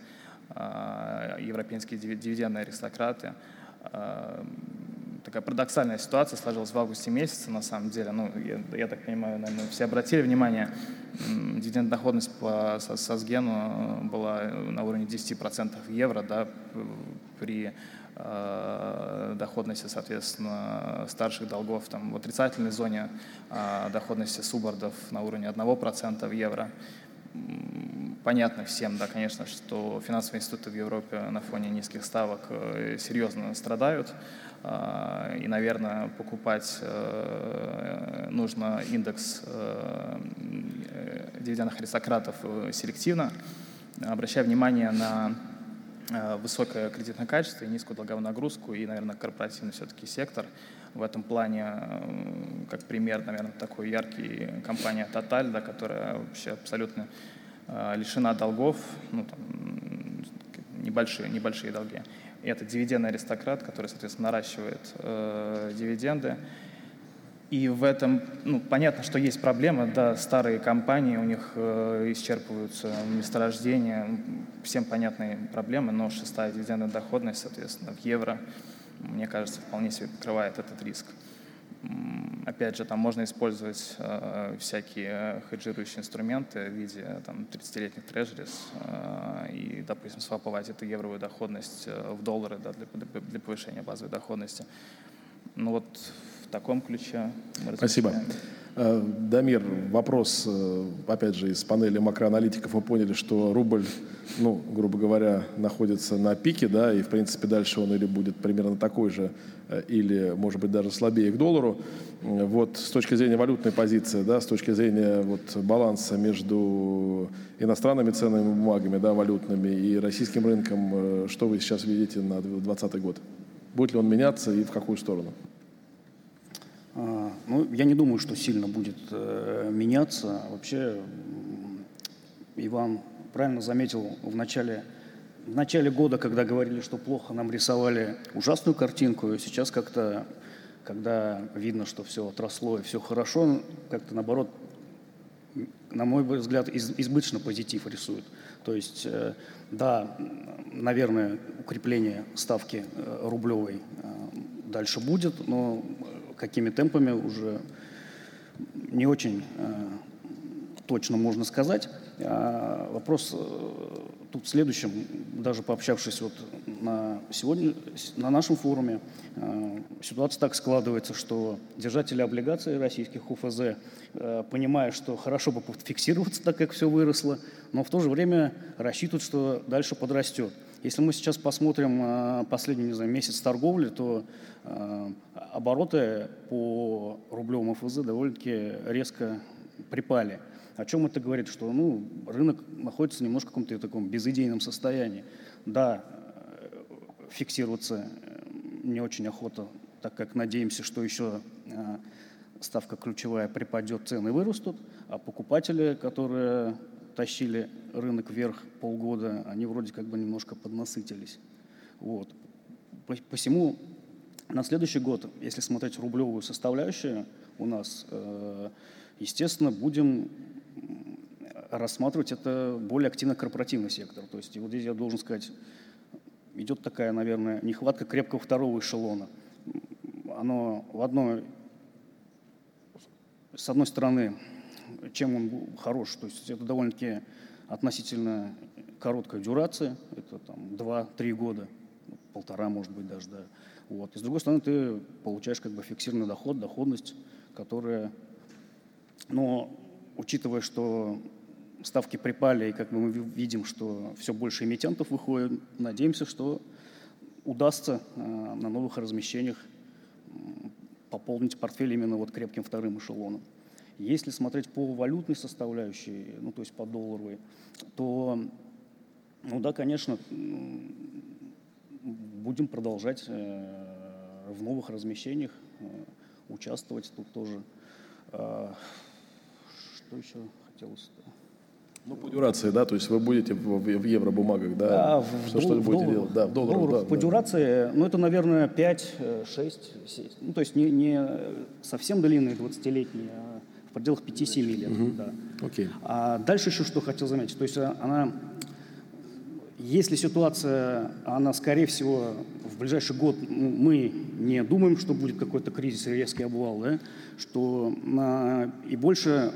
а, европейские дивидендные аристократы. Такая парадоксальная ситуация сложилась в августе месяце, на самом деле. Ну, я, я так понимаю, наверное, все обратили внимание, дивидендная доходность по Сосгену была на уровне 10% евро, да, при Э, доходности, соответственно, старших долгов там, в отрицательной зоне, а доходности субордов на уровне 1% в евро. Понятно всем, да, конечно, что финансовые институты в Европе на фоне низких ставок э, серьезно страдают. А, и, наверное, покупать э, нужно индекс дивидендных аристократов селективно, обращая внимание на Э, высокое кредитное качество и низкую долговую нагрузку, и, наверное, корпоративный все-таки сектор. В этом плане, э, как пример, наверное, такой яркий компания Total, да, которая вообще абсолютно э, лишена долгов, ну, там, небольшие, небольшие долги. Это дивидендный аристократ, который, соответственно, наращивает э, дивиденды. И в этом, ну, понятно, что есть проблема, да, старые компании, у них э, исчерпываются месторождения, всем понятные проблемы, но шестая дивидендная доходность, соответственно, в евро, мне кажется, вполне себе покрывает этот риск. Опять же, там можно использовать э, всякие хеджирующие инструменты в виде там, 30-летних трежерис э, и, допустим, сваповать эту евровую доходность э, в доллары да, для, для повышения базовой доходности. Ну вот таком ключе мы Спасибо. Э, Дамир, вопрос, э, опять же, из панели макроаналитиков. Мы поняли, что рубль, ну, грубо говоря, находится на пике, да, и, в принципе, дальше он или будет примерно такой же, э, или, может быть, даже слабее к доллару. Вот с точки зрения валютной позиции, да, с точки зрения вот, баланса между иностранными ценными бумагами, да, валютными и российским рынком, что вы сейчас видите на 2020 год? Будет ли он меняться и в какую сторону? А, ну, я не думаю, что сильно будет э, меняться. Вообще, Иван правильно заметил в начале, в начале года, когда говорили, что плохо нам рисовали ужасную картинку, и сейчас как-то, когда видно, что все отросло и все хорошо, как-то наоборот, на мой взгляд, из, избыточно позитив рисует. То есть, э, да, наверное, укрепление ставки э, рублевой дальше будет, но какими темпами уже не очень э, точно можно сказать. А вопрос тут в следующем, даже пообщавшись вот на сегодня, на нашем форуме, ситуация так складывается, что держатели облигаций российских УФЗ, понимая, что хорошо бы фиксироваться, так как все выросло, но в то же время рассчитывают, что дальше подрастет. Если мы сейчас посмотрим последний не знаю, месяц торговли, то обороты по рублевому ФЗ довольно-таки резко припали. О чем это говорит? Что ну, рынок находится немножко в каком-то таком безыдейном состоянии. Да, фиксироваться не очень охота, так как надеемся, что еще ставка ключевая припадет, цены вырастут, а покупатели, которые тащили рынок вверх полгода, они вроде как бы немножко поднасытились. Вот. Посему на следующий год, если смотреть рублевую составляющую у нас, э, естественно, будем рассматривать это более активно корпоративный сектор. То есть вот здесь я должен сказать, идет такая, наверное, нехватка крепкого второго эшелона. Оно в одной, с одной стороны, чем он хорош, то есть это довольно-таки относительно короткая дюрация, это там 2-3 года, полтора, может быть, даже, да. Вот. И с другой стороны, ты получаешь как бы фиксированный доход, доходность, которая, но учитывая, что ставки припали, и как бы мы видим, что все больше эмитентов выходит, надеемся, что удастся э, на новых размещениях пополнить портфель именно вот крепким вторым эшелоном. Если смотреть по валютной составляющей, ну то есть по долларовой, то, ну да, конечно, будем продолжать э, в новых размещениях э, участвовать тут тоже. Что еще хотелось? Ну, по дюрации, да, то есть вы будете в, в евробумагах, да, да в, все, что вы будете делать, да, в долларах. долларах да, по да. дюрации, ну, это, наверное, 5, 6, 7, ну, то есть не, не совсем длинные 20-летние, а в пределах 5-7 лет, угу. да. Окей. А дальше еще что хотел заметить, то есть она, если ситуация, она, скорее всего, в ближайший год ну, мы не думаем, что будет какой-то кризис и резкий обвал, да, что на, и больше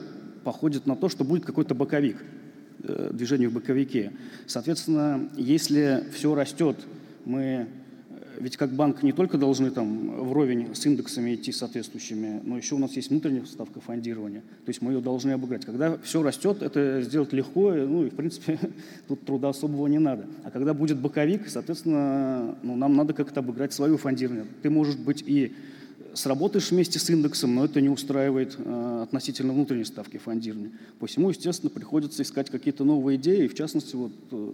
походит на то, что будет какой-то боковик. Э, движению в боковике. Соответственно, если все растет, мы э, ведь как банк не только должны там вровень с индексами идти соответствующими, но еще у нас есть внутренняя ставка фондирования. То есть мы ее должны обыграть. Когда все растет, это сделать легко, ну и в принципе тут труда особого не надо. А когда будет боковик, соответственно, ну, нам надо как-то обыграть свое фондирование. Ты, может быть, и сработаешь вместе с индексом, но это не устраивает э, относительно внутренней ставки фондирования. Посему, естественно, приходится искать какие-то новые идеи, в частности, вот э,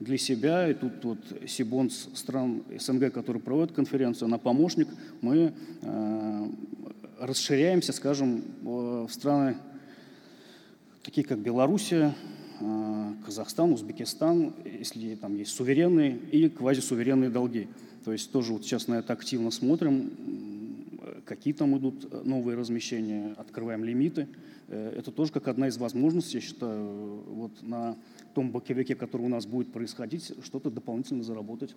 для себя, и тут вот Сибонс стран СНГ, который проводит конференцию, она помощник, мы э, расширяемся, скажем, в страны такие как Белоруссия, Казахстан, Узбекистан, если там есть суверенные и квазисуверенные долги. То есть тоже вот сейчас на это активно смотрим, какие там идут э, новые размещения, открываем лимиты. Э, это тоже как одна из возможностей, я считаю, вот на том боковике, который у нас будет происходить, что-то дополнительно заработать.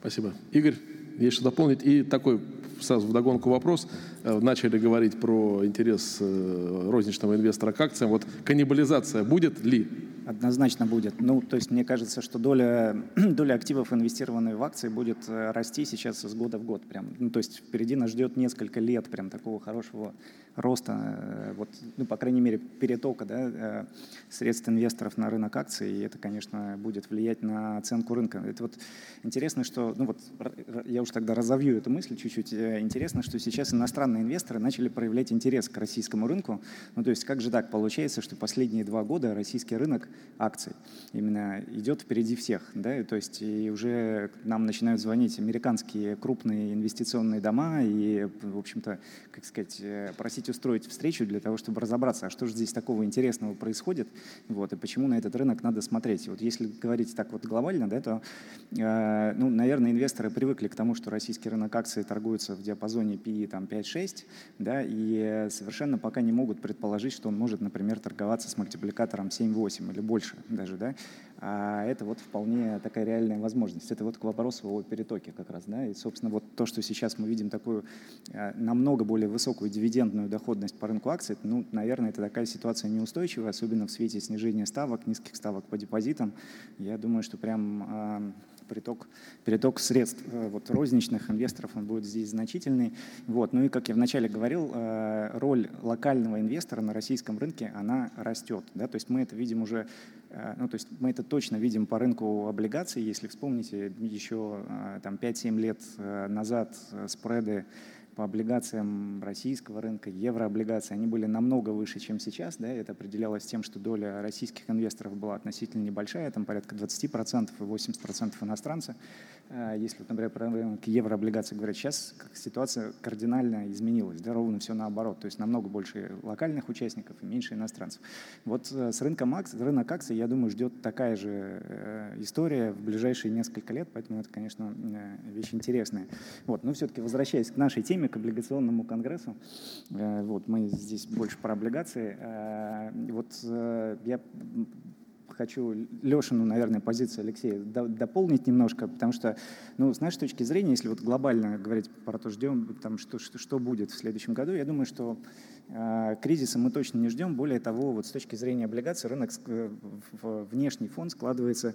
Спасибо. Игорь, есть что дополнить? И такой сразу вдогонку вопрос. Э, начали говорить про интерес розничного инвестора к акциям. Вот каннибализация будет ли? Однозначно будет. Ну, то есть мне кажется, что доля, доля активов, инвестированных в акции, будет э, расти сейчас с года в год. Прям. Ну, то есть впереди нас ждет несколько лет прям такого хорошего роста, э, вот, ну, по крайней мере, перетока да, э, средств инвесторов на рынок акций, и это, конечно, будет влиять на оценку рынка. Это вот интересно, что, ну вот, я уж тогда разовью эту мысль чуть-чуть. Интересно, что сейчас иностранные инвесторы начали проявлять интерес к российскому рынку. Ну, то есть как же так получается, что последние два года российский рынок акций именно идет впереди всех, да, то есть и уже нам начинают звонить американские крупные инвестиционные дома и, в общем-то, как сказать, э, просить устроить встречу для того, чтобы разобраться, а что же здесь такого интересного происходит, вот, и почему на этот рынок надо смотреть. Вот если говорить так вот глобально, да, то, э, ну, наверное, инвесторы привыкли к тому, что российский рынок акций торгуется в диапазоне PE там 5-6, да, и совершенно пока не могут предположить, что он может, например, торговаться с мультипликатором 7-8 или больше даже, да, а это вот вполне такая реальная возможность. Это вот к вопросу о перетоке как раз, да, и, собственно, вот то, что сейчас мы видим такую э, намного более высокую дивидендную доходность по рынку акций, ну, наверное, это такая ситуация неустойчивая, особенно в свете снижения ставок, низких ставок по депозитам. Я думаю, что прям приток, переток средств э, вот, розничных инвесторов он будет здесь значительный. Вот. Ну и, как я вначале говорил, э, роль локального инвестора на российском рынке, она растет. Да? То есть мы это видим уже, э, ну то есть мы это точно видим по рынку облигаций. Если вспомните, еще там 5-7 лет назад спреды по облигациям российского рынка, еврооблигации, они были намного выше, чем сейчас. Да? Это определялось тем, что доля российских инвесторов была относительно небольшая, там порядка 20% и 80% иностранцев. А, если, например, про рынок еврооблигаций говорят, сейчас ситуация кардинально изменилась, да, ровно все наоборот, то есть намного больше локальных участников и меньше иностранцев. Вот э, с рынком акций, рынок акций, я думаю, ждет такая же э, история в ближайшие несколько лет, поэтому это, конечно, э, вещь интересная. Вот, но все-таки возвращаясь к нашей теме, к облигационному конгрессу, вот, мы здесь больше про облигации, вот я хочу Лешину, наверное, позицию Алексея дополнить немножко, потому что, ну, с нашей точки зрения, если вот глобально говорить про то, ждем, там, что, что, что будет в следующем году, я думаю, что э, кризиса мы точно не ждем. Более того, вот с точки зрения облигаций рынок, э, внешний фон складывается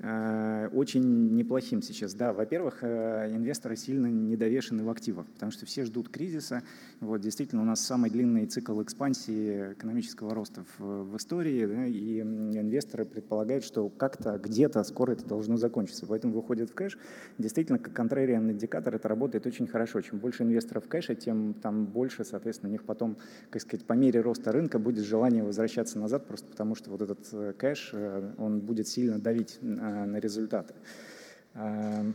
очень неплохим сейчас. Да, во-первых, э, инвесторы сильно недовешены в активах, потому что все ждут кризиса. Вот, действительно, у нас самый длинный цикл экспансии экономического роста в, в истории, да, и инвесторы предполагают, что как-то где-то скоро это должно закончиться. Поэтому выходят в кэш. Действительно, как контрариан индикатор это работает очень хорошо. Чем больше инвесторов в кэше, тем там больше, соответственно, у них потом, как сказать, по мере роста рынка будет желание возвращаться назад, просто потому что вот этот э, кэш, он будет сильно давить на результаты. Эм,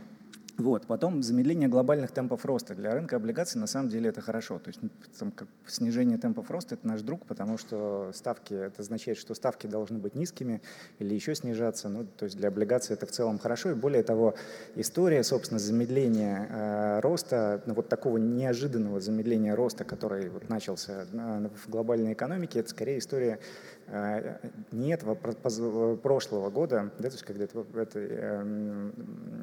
вот. Потом замедление глобальных темпов роста. Для рынка облигаций на самом деле это хорошо. То есть там, как снижение темпов роста – это наш друг, потому что ставки, это означает, что ставки должны быть низкими или еще снижаться. Ну, то есть для облигаций это в целом хорошо. И более того, история, собственно, замедления э, роста, ну, вот такого неожиданного замедления роста, который вот начался э, в глобальной экономике, это скорее история не этого прошлого года, да, то есть когда, это, это, эм,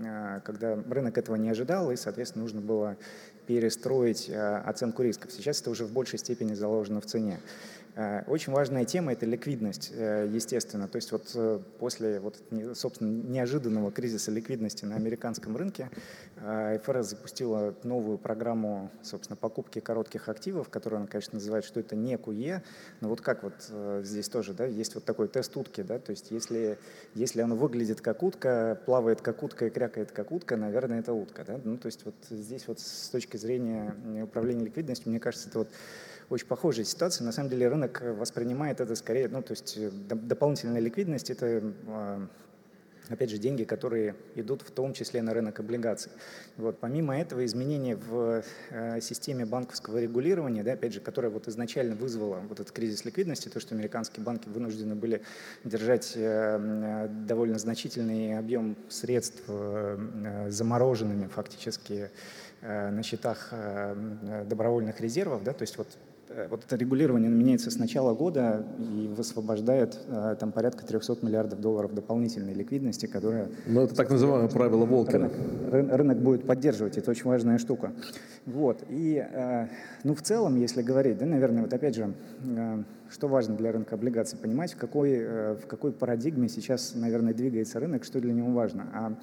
э, когда рынок рынок этого не ожидал, и, соответственно, нужно было перестроить э, оценку рисков. Сейчас это уже в большей степени заложено в цене. Э, очень важная тема – это ликвидность, э, естественно. То есть вот после, вот, собственно, неожиданного кризиса ликвидности на американском рынке ФРС запустила новую программу, собственно, покупки коротких активов, которую она, конечно, называет, что это не КУЕ, но вот как вот здесь тоже, да, есть вот такой тест утки, да, то есть если, если оно выглядит как утка, плавает как утка и крякает как утка, наверное, это утка, да, ну, то есть вот здесь вот с точки зрения управления ликвидностью, мне кажется, это вот очень похожая ситуация. На самом деле рынок воспринимает это скорее, ну, то есть э, дополнительная ликвидность – это а, опять же, деньги, которые идут в том числе на рынок облигаций. Вот. Помимо этого, изменения в э, системе банковского регулирования, да, опять же, которое вот изначально вызвало вот этот кризис ликвидности, то, что американские банки вынуждены были держать э, довольно значительный объем средств замороженными фактически на счетах добровольных резервов, да, то есть вот вот это регулирование меняется с начала года и высвобождает э, там порядка 300 миллиардов долларов дополнительной ликвидности, которая... Ну, это так называемое правило Волкера. Рынок, рынок будет поддерживать, это очень важная штука. Вот, и, э, ну, в целом, если говорить, да, наверное, вот опять же, что важно для рынка облигаций, понимать, в какой, в какой парадигме сейчас, наверное, двигается рынок, что для него важно. А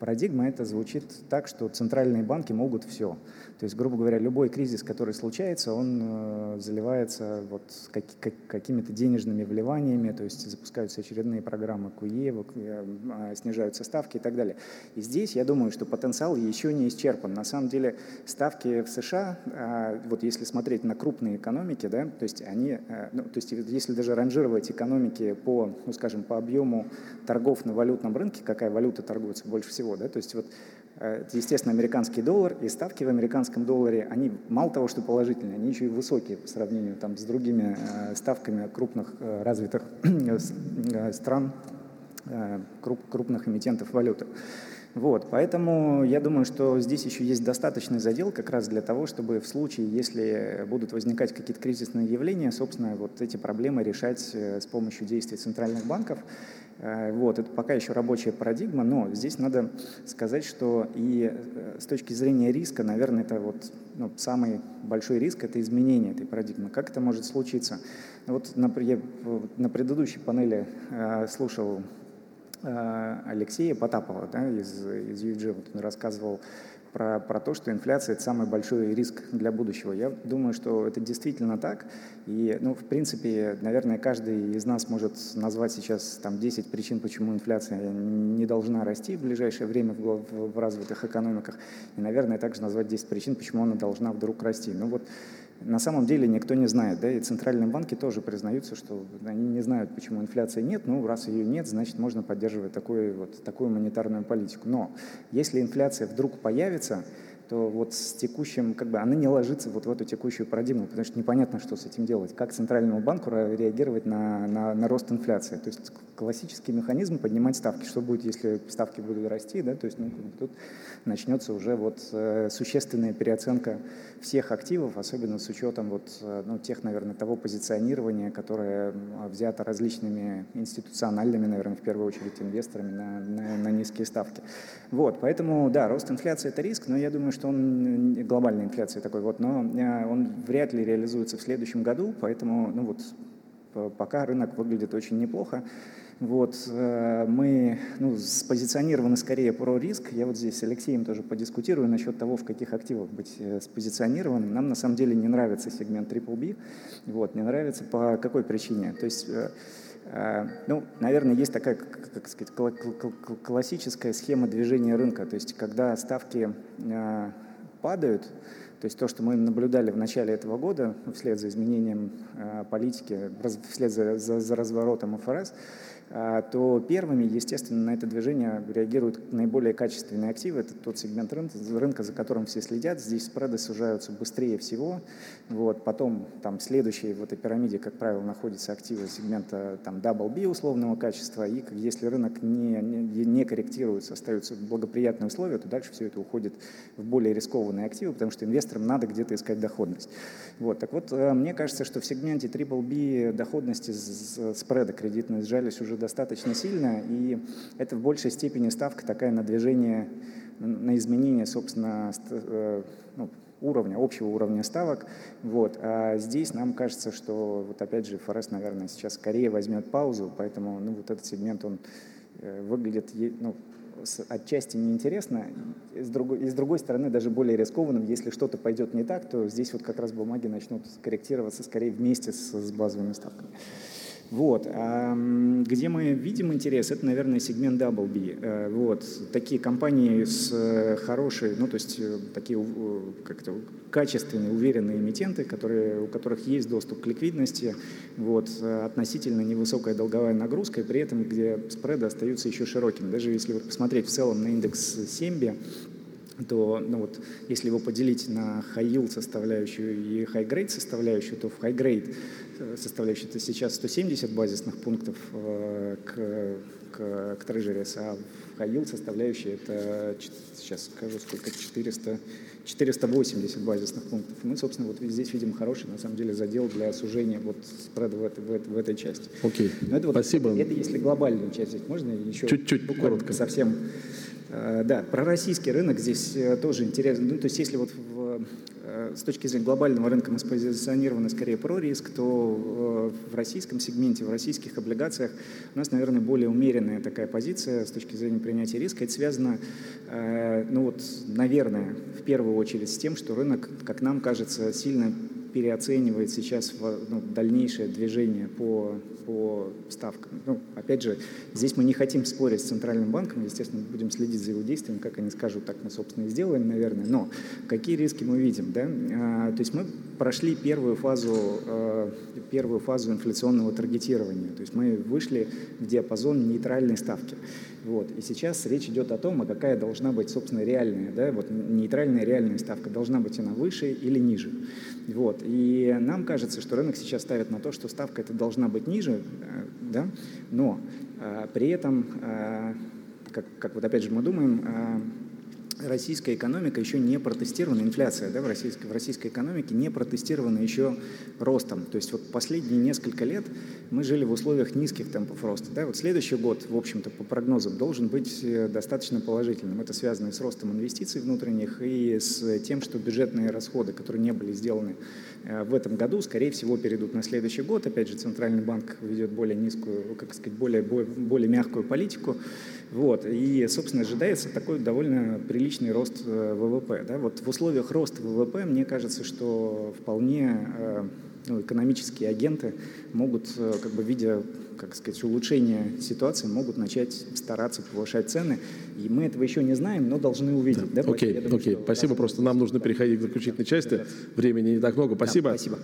парадигма это звучит так, что центральные банки могут все. То есть, грубо говоря, любой кризис, который случается, он э, заливается вот как, как, какими-то денежными вливаниями, то есть запускаются очередные программы КУЕ, э, снижаются ставки и так далее. И здесь я думаю, что потенциал еще не исчерпан. На самом деле ставки в США, э, вот если смотреть на крупные экономики, да, то есть они, э, ну, то есть если даже ранжировать экономики по, ну, скажем, по объему торгов на валютном рынке, какая валюта торгуется больше всего, да, то есть вот Э, естественно, американский доллар и ставки в американском долларе, они мало того, что положительные, они еще и высокие по сравнению там, с другими э, ставками крупных э, развитых стран крупных эмитентов валюты. Вот, поэтому я думаю, что здесь еще есть достаточный задел как раз для того, чтобы в случае, если будут возникать какие-то кризисные явления, собственно, вот эти проблемы решать э, с помощью действий центральных банков. Э, вот, это пока еще рабочая парадигма, но здесь надо сказать, что и э, с точки зрения риска, наверное, это вот ну, самый большой риск – это изменение этой парадигмы. Как это может случиться? Вот на, я на предыдущей панели слушал Алексея Потапова да, из, из UG, вот он рассказывал про, про то, что инфляция – это самый большой риск для будущего. Я думаю, что это действительно так. И, ну, в принципе, наверное, каждый из нас может назвать сейчас там, 10 причин, почему инфляция не должна расти в ближайшее время в, в, в развитых экономиках. И, наверное, также назвать 10 причин, почему она должна вдруг расти. Ну вот на самом деле никто не знает, да, и центральные банки тоже признаются, что они не знают, почему инфляции нет, ну, раз ее нет, значит, можно поддерживать такую, вот, такую монетарную политику. Но если инфляция вдруг появится, то вот с текущим, как бы она не ложится вот в эту текущую парадигму, потому что непонятно, что с этим делать, как центральному банку реагировать на, на, на рост инфляции. То есть классический механизм поднимать ставки. Что будет, если ставки будут расти, да, то есть ну, тут начнется уже вот э, существенная переоценка всех активов, особенно с учетом вот, э, ну, тех, наверное, того позиционирования, которое взято различными институциональными, наверное, в первую очередь инвесторами на, на, на низкие ставки. Вот, поэтому, да, рост инфляции – это риск, но я думаю, что он, глобальная инфляция такой вот, но э, он вряд ли реализуется в следующем году, поэтому, ну вот, пока рынок выглядит очень неплохо. Вот, э, мы ну, спозиционированы скорее про риск. Я вот здесь с Алексеем тоже подискутирую насчет того, в каких активах быть э, спозиционированным. Нам на самом деле не нравится сегмент Triple B. Вот, не нравится по какой причине? То есть ну, наверное, есть такая, как сказать, классическая схема движения рынка. То есть, когда ставки падают, то есть то, что мы наблюдали в начале этого года, вслед за изменением политики, вслед за, за, за разворотом ФРС, то первыми, естественно, на это движение реагируют наиболее качественные активы. Это тот сегмент рынка, рынка за которым все следят. Здесь спреды сужаются быстрее всего. Вот. Потом там следующие в этой пирамиде, как правило, находятся активы сегмента там, double B условного качества. И если рынок не, не, не корректируется, остаются благоприятные условия, то дальше все это уходит в более рискованные активы, потому что инвесторам надо где-то искать доходность. Вот. Так вот, э, мне кажется, что в сегменте triple B доходности спреда кредитные сжались уже достаточно сильно, и это в большей степени ставка такая на движение, на изменение, собственно, э, ну, уровня, общего уровня ставок. Вот. А здесь нам кажется, что, вот опять же, ФРС, наверное, сейчас скорее возьмет паузу, поэтому ну, вот этот сегмент, он э, выглядит ну, отчасти неинтересно, и с, другой, и с другой стороны даже более рискованным. Если что-то пойдет не так, то здесь вот как раз бумаги начнут корректироваться скорее вместе с, с базовыми ставками. Вот. А где мы видим интерес, это, наверное, сегмент Double э, Вот. Такие компании с э, хорошей, ну, то есть э, такие как-то качественные, уверенные эмитенты, которые, у которых есть доступ к ликвидности, вот, относительно невысокая долговая нагрузка, и при этом где спреды остаются еще широкими. Даже если вот посмотреть в целом на индекс Семби, то ну вот, если его поделить на high-yield составляющую и high-grade составляющую, то в high-grade э, составляющую это сейчас 170 базисных пунктов э, к, к, к Treasuries, а в high-yield составляющая это, сейчас скажу, сколько, 400, 480 базисных пунктов. Мы, собственно, вот здесь видим хороший, на самом деле, задел для сужения вот спреда в, этой, в, в этой части. Окей, это вот, спасибо. Это если глобальную часть можно еще? Чуть-чуть, коротко. Совсем да, про российский рынок здесь э, тоже интересно. Ну, то есть если вот в, э, с точки зрения глобального рынка мы спозиционированы скорее про риск, то в российском сегменте, в российских облигациях у нас, наверное, более умеренная такая позиция с точки зрения принятия риска. Это связано, ну вот, наверное, в первую очередь с тем, что рынок, как нам кажется, сильно переоценивает сейчас ну, дальнейшее движение по, по ставкам. Ну, опять же, здесь мы не хотим спорить с Центральным банком, естественно, будем следить за его действием, как они скажут, так мы, собственно, и сделаем, наверное. Но какие риски мы видим? Да? А, то есть мы прошли первую фазу, а, первую фазу инфляционного таргетирования, то есть мы вышли в диапазон нейтральной ставки. Вот. И сейчас речь идет о том, а какая должна быть, собственно, реальная, да, вот нейтральная реальная ставка, должна быть она выше или ниже. Вот. И нам кажется, что рынок сейчас ставит на то, что ставка эта должна быть ниже, э, да, но При этом, как, как вот опять же мы думаем, российская экономика еще не протестирована, инфляция да, в, российской, в российской экономике не протестирована еще ростом. То есть вот последние несколько лет мы жили в условиях низких темпов роста. Да? Вот следующий год, в общем-то, по прогнозам, должен быть э, достаточно положительным. Это связано с ростом инвестиций внутренних, и с тем, что бюджетные расходы, которые не были сделаны э, в этом году, скорее всего, перейдут на следующий год. Опять же, Центральный банк ведет более низкую, как сказать, более, более мягкую политику. Вот. И, собственно, ожидается такой довольно приличный рост э, ВВП. Да? Вот в условиях роста ВВП, мне кажется, что вполне э, ну, экономические агенты могут, э, как бы видя, как сказать, улучшение ситуации, могут начать стараться повышать цены. И мы этого еще не знаем, но должны увидеть. Да. Да? Окей, okay, окей. Спасибо. Просто нам нужно переходить к заключительной части. Времени не так много. Спасибо. Да, спасибо.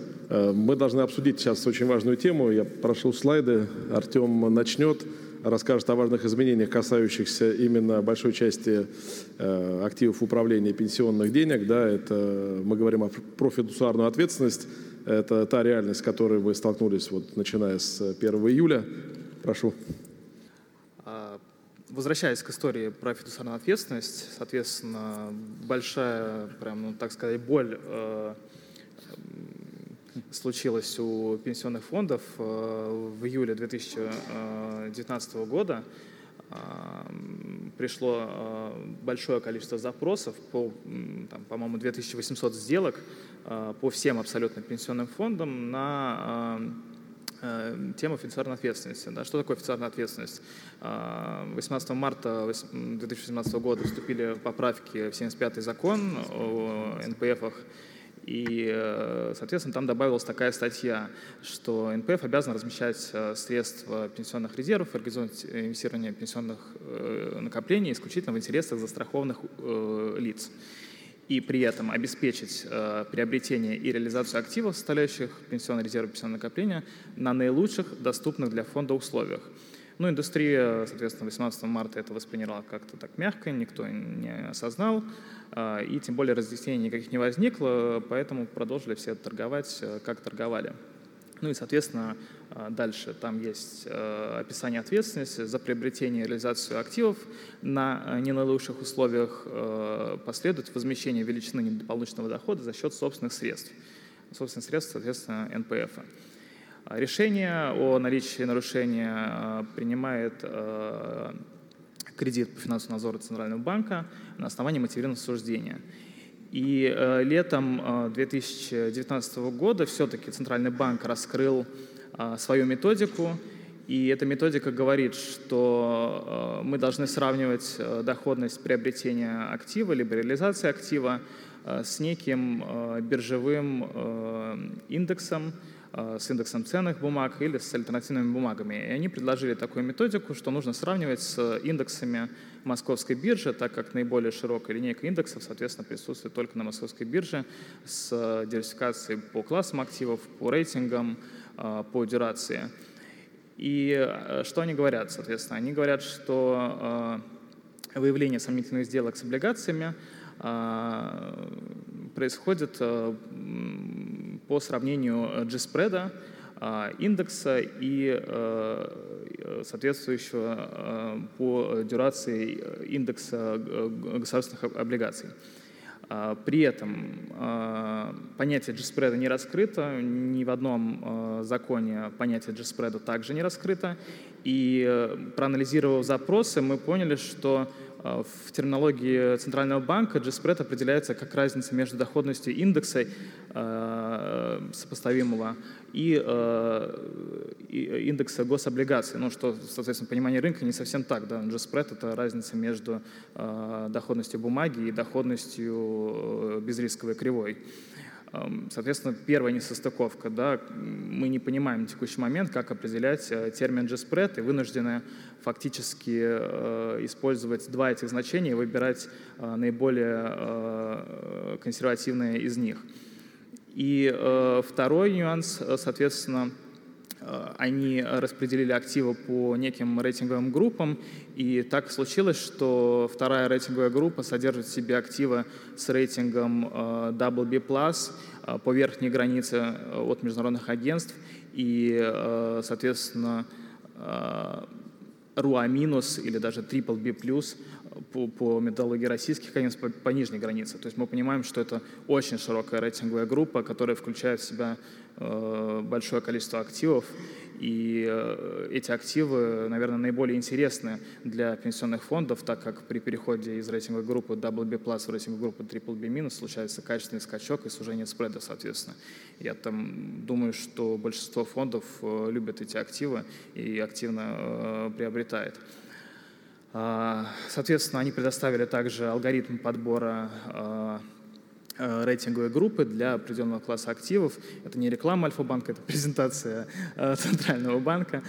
Мы должны обсудить сейчас очень важную тему. Я прошу слайды. Артем начнет расскажет о важных изменениях, касающихся именно большой части э, активов управления пенсионных денег. Да, это мы говорим о профидуциарную ответственность. Это та реальность, с которой вы столкнулись, вот, начиная с 1 июля. Прошу. А, возвращаясь к истории про фидуциарную ответственность, соответственно, большая, прям, ну, так сказать, боль э, случилось у пенсионных фондов э, в июле 2019 года. Э, пришло э, большое количество запросов, по, там, по-моему, 2800 сделок по всем абсолютно пенсионным фондам на тему финансовой ответственности. Да, что такое финансовая ответственность? 18 марта 2018 года вступили поправки в 75-й закон о НПФах, и, э, соответственно, там добавилась такая статья, что НПФ обязан размещать э, средства пенсионных резервов, организовывать инвестирование пенсионных э, накоплений исключительно в интересах застрахованных лиц и при этом обеспечить э, приобретение и реализацию активов, составляющих пенсионный резерв и пенсионное накопление, на наилучших доступных для фонда условиях. Ну, индустрия, соответственно, 18 марта это восприняла как-то так мягко, никто не осознал, а, и тем более разъяснений никаких не возникло, поэтому продолжили все торговать, э, как торговали. Ну и, соответственно, а, дальше там есть э, описание ответственности за приобретение и реализацию активов на э, не наилучших условиях последует возмещение величины недополученного дохода за счет собственных средств. Собственных средств, соответственно, НПФ. Решение о наличии нарушения э, принимает э, кредит по финансовому надзору Центрального банка на основании мотивированного суждения. И э, летом 2019 года все-таки Центральный банк раскрыл свою методику, и эта методика говорит, что мы должны сравнивать доходность приобретения актива либо реализации актива с неким биржевым индексом, с индексом ценных бумаг или с альтернативными бумагами. И они предложили такую методику, что нужно сравнивать с индексами московской биржи, так как наиболее широкая линейка индексов, соответственно, присутствует только на московской бирже с диверсификацией по классам активов, по рейтингам, э, по дюрации. И э, что они говорят, соответственно? Они говорят, что выявление сомнительных сделок с облигациями происходит по сравнению G-спреда, а, индекса и э, соответствующего э, по дюрации индекса государственных облигаций. А, при этом а, понятие G-спреда не раскрыто, ни в одном законе понятие G-спреда также не раскрыто. И э, проанализировав запросы, мы поняли, что в терминологии Центрального банка G-spread определяется как разница между доходностью индекса а, сопоставимого и, и индекса гособлигаций. Ну, что, соответственно, понимание рынка не совсем так. Да? G-spread — это разница между доходностью бумаги и доходностью безрисковой кривой. Соответственно, первая несостыковка. Да, мы не понимаем на текущий момент, как определять э, термин G-spread и вынуждены фактически э, использовать два этих значения и выбирать э, наиболее консервативные из них. И второй нюанс, соответственно, они распределили активы по неким рейтинговым группам, и так случилось, что вторая рейтинговая группа содержит в себе активы с рейтингом WB+, по верхней границе от международных агентств, и, соответственно, РУА или даже Triple B по, по методологии российских агентств по, по нижней границе. То есть мы понимаем, что это очень широкая рейтинговая группа, которая включает в себя э, большое количество активов. И э, эти активы, наверное, наиболее интересны для пенсионных фондов, так как при переходе из рейтинговой группы WB в рейтинговую группу BBB- случается качественный скачок и сужение спреда, соответственно. Я там думаю, что большинство фондов э, любят эти активы и активно э, приобретает. А, соответственно, они предоставили также алгоритм подбора а, Э, рейтинговые группы для определенного класса активов. Это не реклама Альфа-банка, это презентация э, Центрального банка.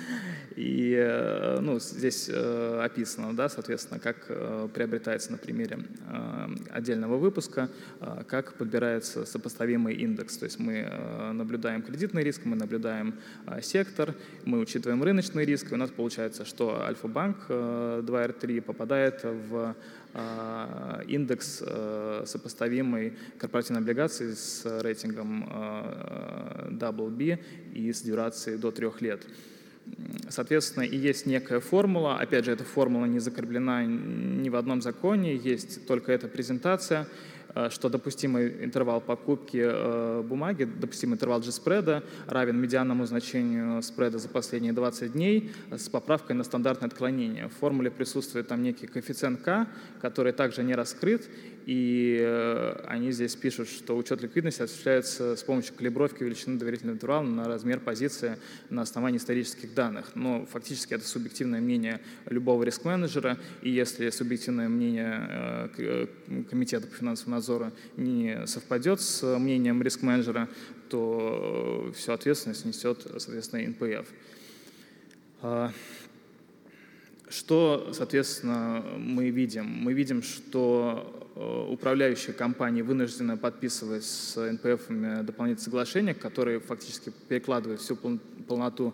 И э, ну, здесь описано, да, соответственно, как приобретается на примере отдельного выпуска, как подбирается сопоставимый индекс. То есть мы наблюдаем кредитный риск, мы наблюдаем сектор, мы учитываем рыночный риск, и у нас получается, что Альфа-банк 2R3 попадает в индекс э, сопоставимый корпоративной облигации с рейтингом WB э, и с дюрацией до трех лет. Соответственно, и есть некая формула. Опять же, эта формула не закреплена ни в одном законе, есть только эта презентация. Э, что допустимый интервал покупки э, бумаги, допустимый интервал G-спреда равен медианному значению спреда за последние 20 дней с поправкой на стандартное отклонение. В формуле присутствует там некий коэффициент К, который также не раскрыт, и э, они здесь пишут, что учет ликвидности осуществляется с помощью калибровки величины доверительного интервала на размер позиции на основании исторических данных. Но фактически это субъективное мнение любого риск-менеджера, и если субъективное мнение э, Комитета по финансовому надзору не совпадет с мнением риск-менеджера, то всю ответственность несет, соответственно, НПФ. А, что, соответственно, мы видим? Мы видим, что Э, управляющие компании вынуждены подписывать с НПФ дополнительные соглашения, которые фактически перекладывают всю полноту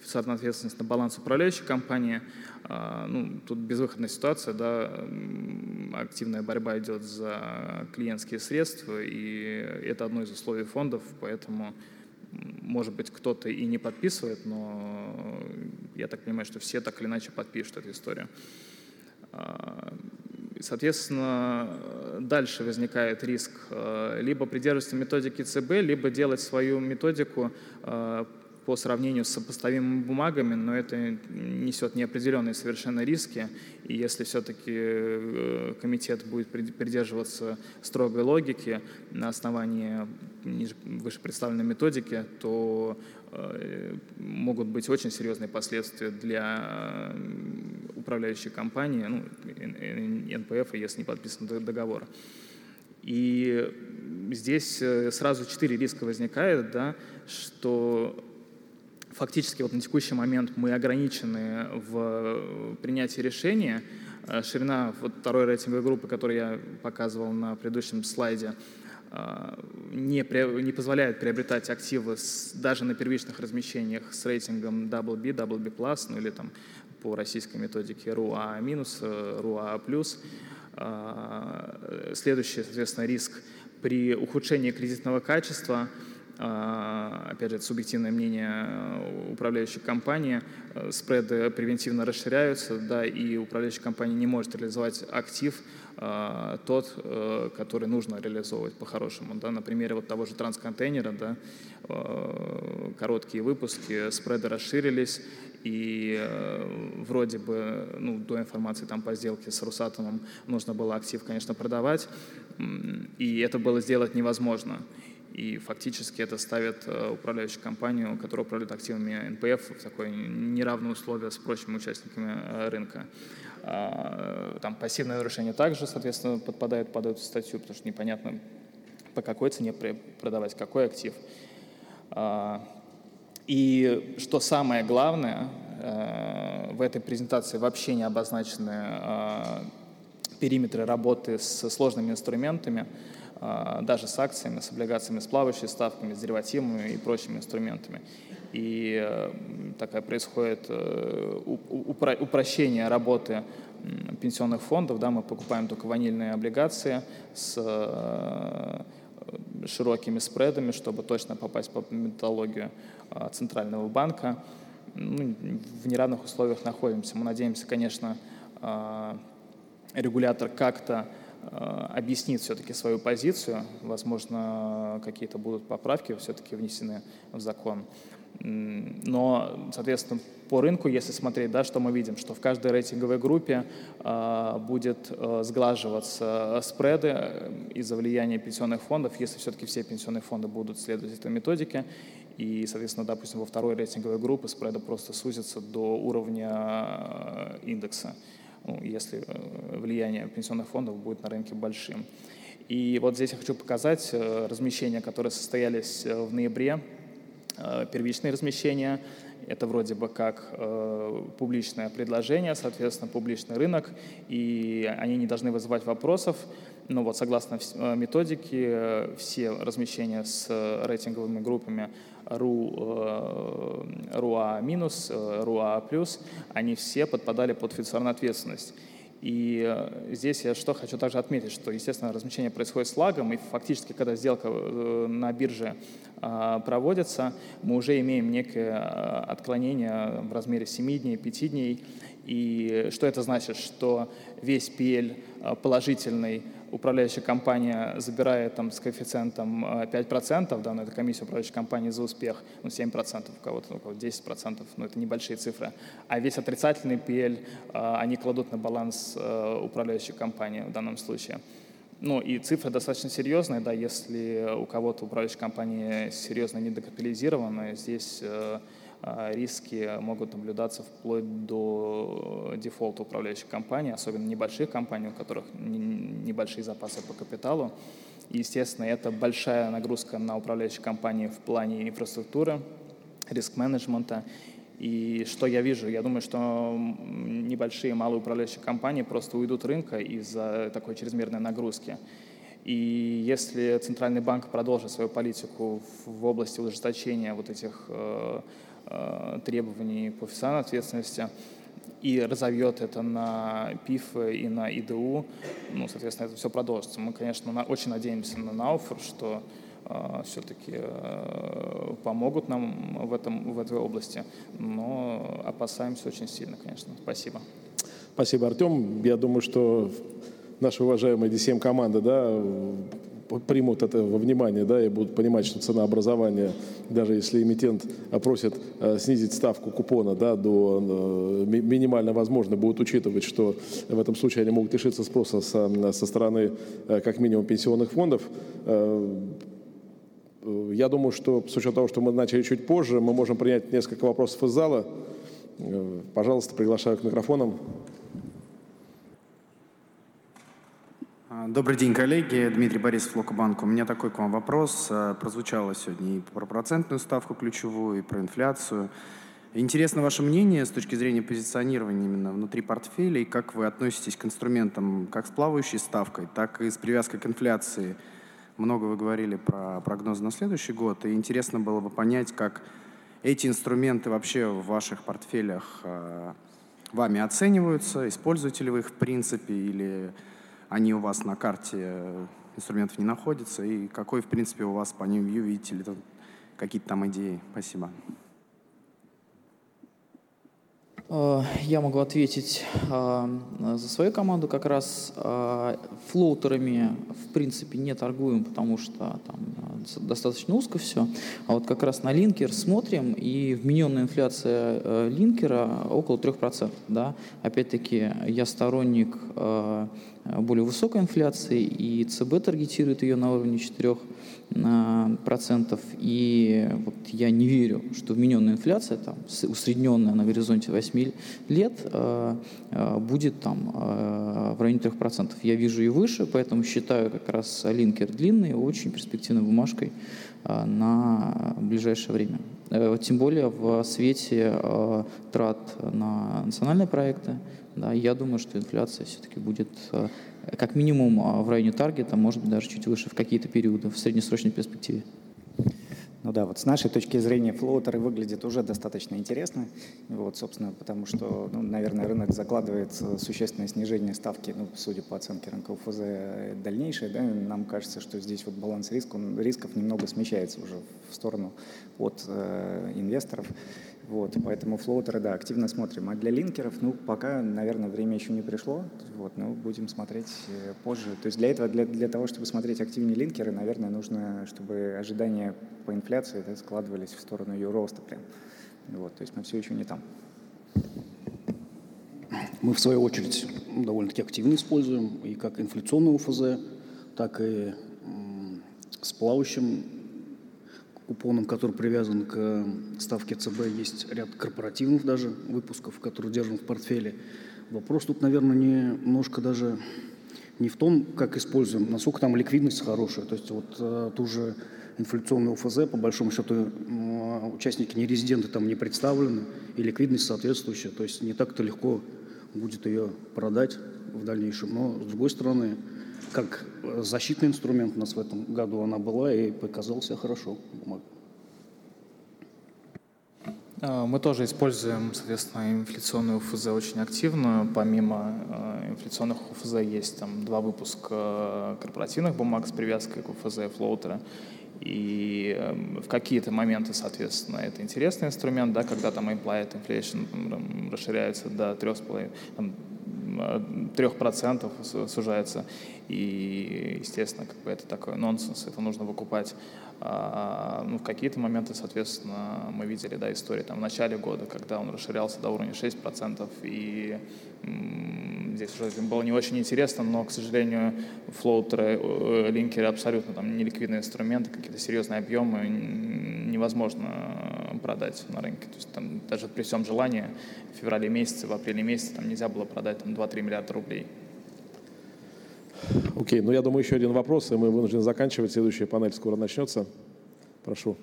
фискальной ответственности на баланс управляющей компании. А, ну, тут безвыходная ситуация, да, активная борьба идет за клиентские средства, и это одно из условий фондов, поэтому, может быть, кто-то и не подписывает, но я так понимаю, что все так или иначе подпишут эту историю. А, Соответственно, дальше возникает риск э, либо придерживаться методики ЦБ, либо делать свою методику э, по сравнению с сопоставимыми бумагами, но это несет неопределенные совершенно риски. И если все-таки э, комитет будет придерживаться строгой логики на основании выше представленной методики, то могут быть очень серьезные последствия для управляющей компании, ну, НПФ, если не подписан договор. И здесь э, сразу четыре риска возникает, да, что фактически вот на текущий момент мы ограничены в принятии решения. Э, ширина вот второй рейтинговой группы, которую я показывал на предыдущем слайде, э, не, не позволяет приобретать активы с, даже на первичных размещениях с рейтингом WB, WB+, ну или там по российской методике минус, РУА плюс. А, следующий, соответственно, риск при ухудшении кредитного качества а, опять же, это субъективное мнение управляющей компании, спреды превентивно расширяются, да, и управляющая компания не может реализовать актив а, тот, э, который нужно реализовывать по-хорошему. Да, на примере вот того же трансконтейнера, да, короткие выпуски, спреды расширились, и э, вроде бы ну, до информации там, по сделке с Русатомом нужно было актив, конечно, продавать, и это было сделать невозможно. И фактически это ставит э, управляющую компанию, которая управляет активами НПФ, в такое неравное условие с прочими участниками э, рынка. А, там пассивное нарушение также, соответственно, подпадает под эту статью, потому что непонятно, по какой цене продавать какой актив. А, и что самое главное, э, в этой презентации вообще не обозначены э, периметры работы с сложными инструментами, э, даже с акциями, с облигациями, с плавающими ставками, с деривативами и прочими инструментами. И такая происходит упрощение работы пенсионных фондов. Да, мы покупаем только ванильные облигации с широкими спредами, чтобы точно попасть по методологию а, Центрального банка. ну, в неравных условиях находимся. Мы надеемся, конечно, регулятор как-то объяснит все-таки свою позицию. Возможно, какие-то будут поправки все-таки внесены в закон. Но, соответственно, по рынку, если смотреть, да, что мы видим, что в каждой рейтинговой группе э, будет э, сглаживаться спреды э, из-за влияния пенсионных фондов, если все-таки все пенсионные фонды будут следовать этой методике. И, соответственно, допустим, во второй рейтинговой группе спреды просто сузятся до уровня э, индекса, ну, если э, влияние пенсионных фондов будет на рынке большим. И вот здесь я хочу показать э, размещения, которые состоялись в ноябре Э, первичные размещения. Это вроде бы как э, публичное предложение, соответственно, публичный рынок, и они не должны вызывать вопросов. Но вот согласно э, методике, э, все размещения с рейтинговыми группами РУ, минус, РУА они все подпадали под федеральную ответственность. И э, здесь я что хочу также отметить, что, естественно, размещение происходит с лагом, и фактически, когда сделка э, на бирже проводится, мы уже имеем некое э, отклонение в размере 7 дней, 5 дней. И что это значит? Что весь PL положительный управляющая компания забирает там с коэффициентом 5%, э, да, но это комиссия управляющей компании за успех, ну 7% у кого-то, у кого-то 10%, но это небольшие цифры. А весь отрицательный PL э, они кладут на баланс э, управляющей компании в данном случае. Ну и цифры достаточно серьезные, да, если у кого-то управляющая компания серьезно недокапитализирована, здесь риски могут наблюдаться вплоть до дефолта управляющих компаний, особенно небольших компаний, у которых небольшие запасы по капиталу. И, естественно, это большая нагрузка на управляющие компании в плане инфраструктуры, риск-менеджмента. И что я вижу? Я думаю, что небольшие малые управляющие компании просто уйдут рынка из-за такой чрезмерной нагрузки. И если Центральный банк продолжит свою политику в области ужесточения вот этих э, Э, требований по фискальной ответственности и разовьет это на ПИФ и на ИДУ, ну, соответственно, это все продолжится. Мы, конечно, на, очень надеемся на Науфер, что э, все-таки э, помогут нам в, этом, в этой области, но опасаемся очень сильно, конечно. Спасибо. Спасибо, Артем. Я думаю, что наша уважаемая DCM-команда да, примут это во внимание, да, и будут понимать, что цена образования, даже если эмитент просит э, снизить ставку купона, да, до э, минимально возможно, будут учитывать, что в этом случае они могут лишиться спроса со, со стороны, э, как минимум, пенсионных фондов. Я думаю, что с учетом того, что мы начали чуть позже, мы можем принять несколько вопросов из зала. Пожалуйста, приглашаю к микрофонам. Добрый день, коллеги. Дмитрий Борисов, Локобанк. У меня такой к вам вопрос. Э, прозвучало сегодня и про процентную ставку ключевую, и про инфляцию. Интересно ваше мнение с точки зрения позиционирования именно внутри портфеля, и как вы относитесь к инструментам как с плавающей ставкой, так и с привязкой к инфляции. Много вы говорили про прогнозы на следующий год, и интересно было бы понять, как эти инструменты вообще в ваших портфелях э, вами оцениваются, используете ли вы их в принципе, или они у вас на карте э, инструментов не находятся, и какой, в принципе, у вас по ним view, видите ли какие-то там идеи? Спасибо. Э, я могу ответить э, за свою команду. Как раз флоутерами в принципе не торгуем, потому что там достаточно узко все. А вот как раз на линкер смотрим, и вмененная инфляция линкера около 3%. Да? Опять-таки я сторонник более высокой инфляции, и ЦБ таргетирует ее на уровне 4%. Э, и вот я не верю, что вмененная инфляция, там, усредненная на горизонте 8 лет, э, будет там в районе 3%. Я вижу и выше, поэтому считаю как раз линкер длинный очень перспективной бумажкой на ближайшее время. Тем более в свете трат на национальные проекты, да, я думаю, что инфляция все-таки будет э, как минимум э, в районе таргета, может быть, даже чуть выше в какие-то периоды в среднесрочной перспективе. Ну да, вот с нашей точки зрения флоутеры выглядят уже достаточно интересно. Вот, собственно, потому что, ну, наверное, рынок закладывает существенное снижение ставки, ну, судя по оценке рынка УФЗ, дальнейшее. Да, нам кажется, что здесь вот баланс риска, он, рисков немного смещается уже в сторону от э, инвесторов. Вот, поэтому флоутеры, да, активно смотрим. А для линкеров, ну, пока, наверное, время еще не пришло, вот, но будем смотреть э, позже. То есть для этого, для, для того, чтобы смотреть активнее линкеры, наверное, нужно, чтобы ожидания по инфляции да, складывались в сторону ее роста прям. Вот, то есть мы все еще не там. Мы, в свою очередь, довольно-таки активно используем и как инфляционный УФЗ, так и с плавающим купоном, который привязан к ставке ЦБ, есть ряд корпоративных даже выпусков, которые держим в портфеле. Вопрос тут, наверное, немножко даже не в том, как используем, насколько там ликвидность хорошая. То есть вот э, ту же инфляционную УФЗ, по большому счету, э, участники не резиденты там не представлены, и ликвидность соответствующая. То есть не так-то легко будет ее продать в дальнейшем. Но, с другой стороны, как защитный инструмент у нас в этом году она была и показала себя хорошо. А, мы тоже используем, соответственно, инфляционную ФЗ очень активно. Помимо а, инфляционных УФЗ есть там два выпуска а, корпоративных бумаг с привязкой к УФЗ флоутера. И эм, в какие-то моменты, соответственно, это интересный инструмент, да, когда там implied inflation расширяется до 3,5%, там, 3% сужается. И, естественно, как бы это такой нонсенс, это нужно выкупать. А, ну, в какие-то моменты, соответственно, мы видели да, истории там, в начале года, когда он расширялся до уровня 6%, и здесь уже было не очень интересно, но, к сожалению, флоутеры, э, линкеры абсолютно там неликвидные инструменты, какие-то серьезные объемы невозможно продать на рынке. То есть там даже при всем желании в феврале месяце, в апреле месяце там нельзя было продать там 2-3 миллиарда рублей. Окей, okay, ну я думаю, еще один вопрос, и мы вынуждены заканчивать. Следующая панель скоро начнется. Прошу.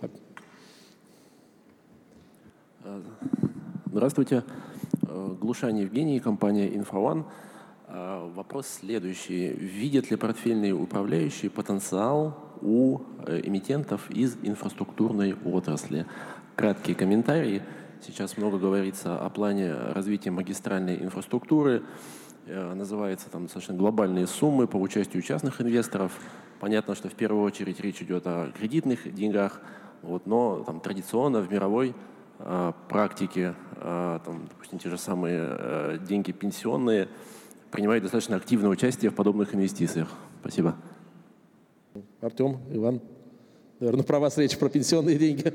Здравствуйте. Глушан Евгений, компания «Инфован». Вопрос следующий. Видят ли портфельные управляющие потенциал у э, эмитентов из инфраструктурной отрасли? Краткий комментарий. Сейчас много говорится о плане развития магистральной инфраструктуры. Э, называется там достаточно глобальные суммы по участию частных инвесторов. Понятно, что в первую очередь речь идет о кредитных деньгах, вот, но там, традиционно в мировой э, практике, э, там, допустим, те же самые э, деньги пенсионные принимают достаточно активное участие в подобных инвестициях. Спасибо. Артем, Иван, наверное, про вас речь, про пенсионные деньги.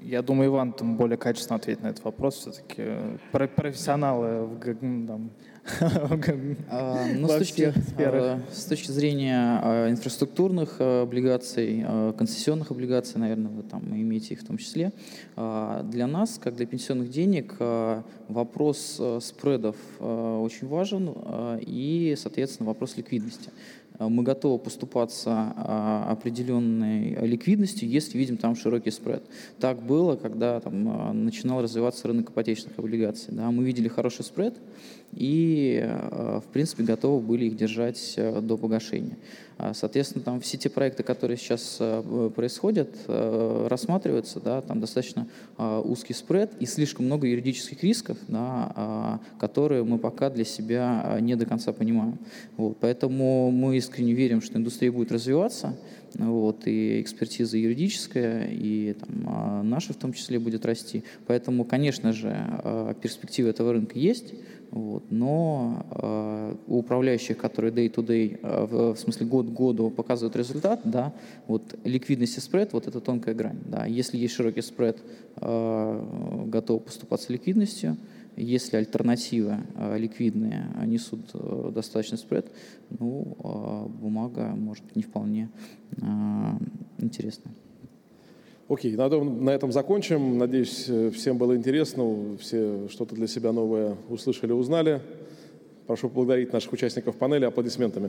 Я думаю, Иван там более качественно ответит на этот вопрос. Все-таки профессионалы в, там, а, ну, с, точки, а, с точки зрения а, инфраструктурных облигаций, концессионных облигаций, наверное, вы там имеете их в том числе, для нас, как для пенсионных денег, вопрос спредов очень важен и, соответственно, вопрос ликвидности. Э, мы готовы поступаться определенной ликвидностью, если видим там широкий спред. Так было, когда там, начинал развиваться рынок ипотечных облигаций. Да, мы видели хороший спред и, а, в принципе, готовы были их держать э, до погашения. А, соответственно, там все те проекты, которые сейчас э, происходят, э, рассматриваются, да, там достаточно а, узкий спред и слишком много юридических рисков, да, а, которые мы пока для себя не до конца понимаем. Вот, поэтому мы искренне верим, что индустрия будет развиваться, вот, и экспертиза юридическая, и там, наша в том числе будет расти. Поэтому, конечно же, перспективы этого рынка есть, вот. Но э, управляющих, которые day-to-day, э, в, в смысле год к году показывают результат, да, вот ликвидность и спред, вот это тонкая грань. Да. Если есть широкий спред, э, готов поступаться ликвидностью. Если альтернативы э, ликвидные несут э, достаточный спред, ну, э, бумага может не вполне э, интересная. Окей, на на этом закончим. Надеюсь, э, всем было интересно, все что-то для себя новое услышали, узнали. Прошу поблагодарить наших участников панели аплодисментами.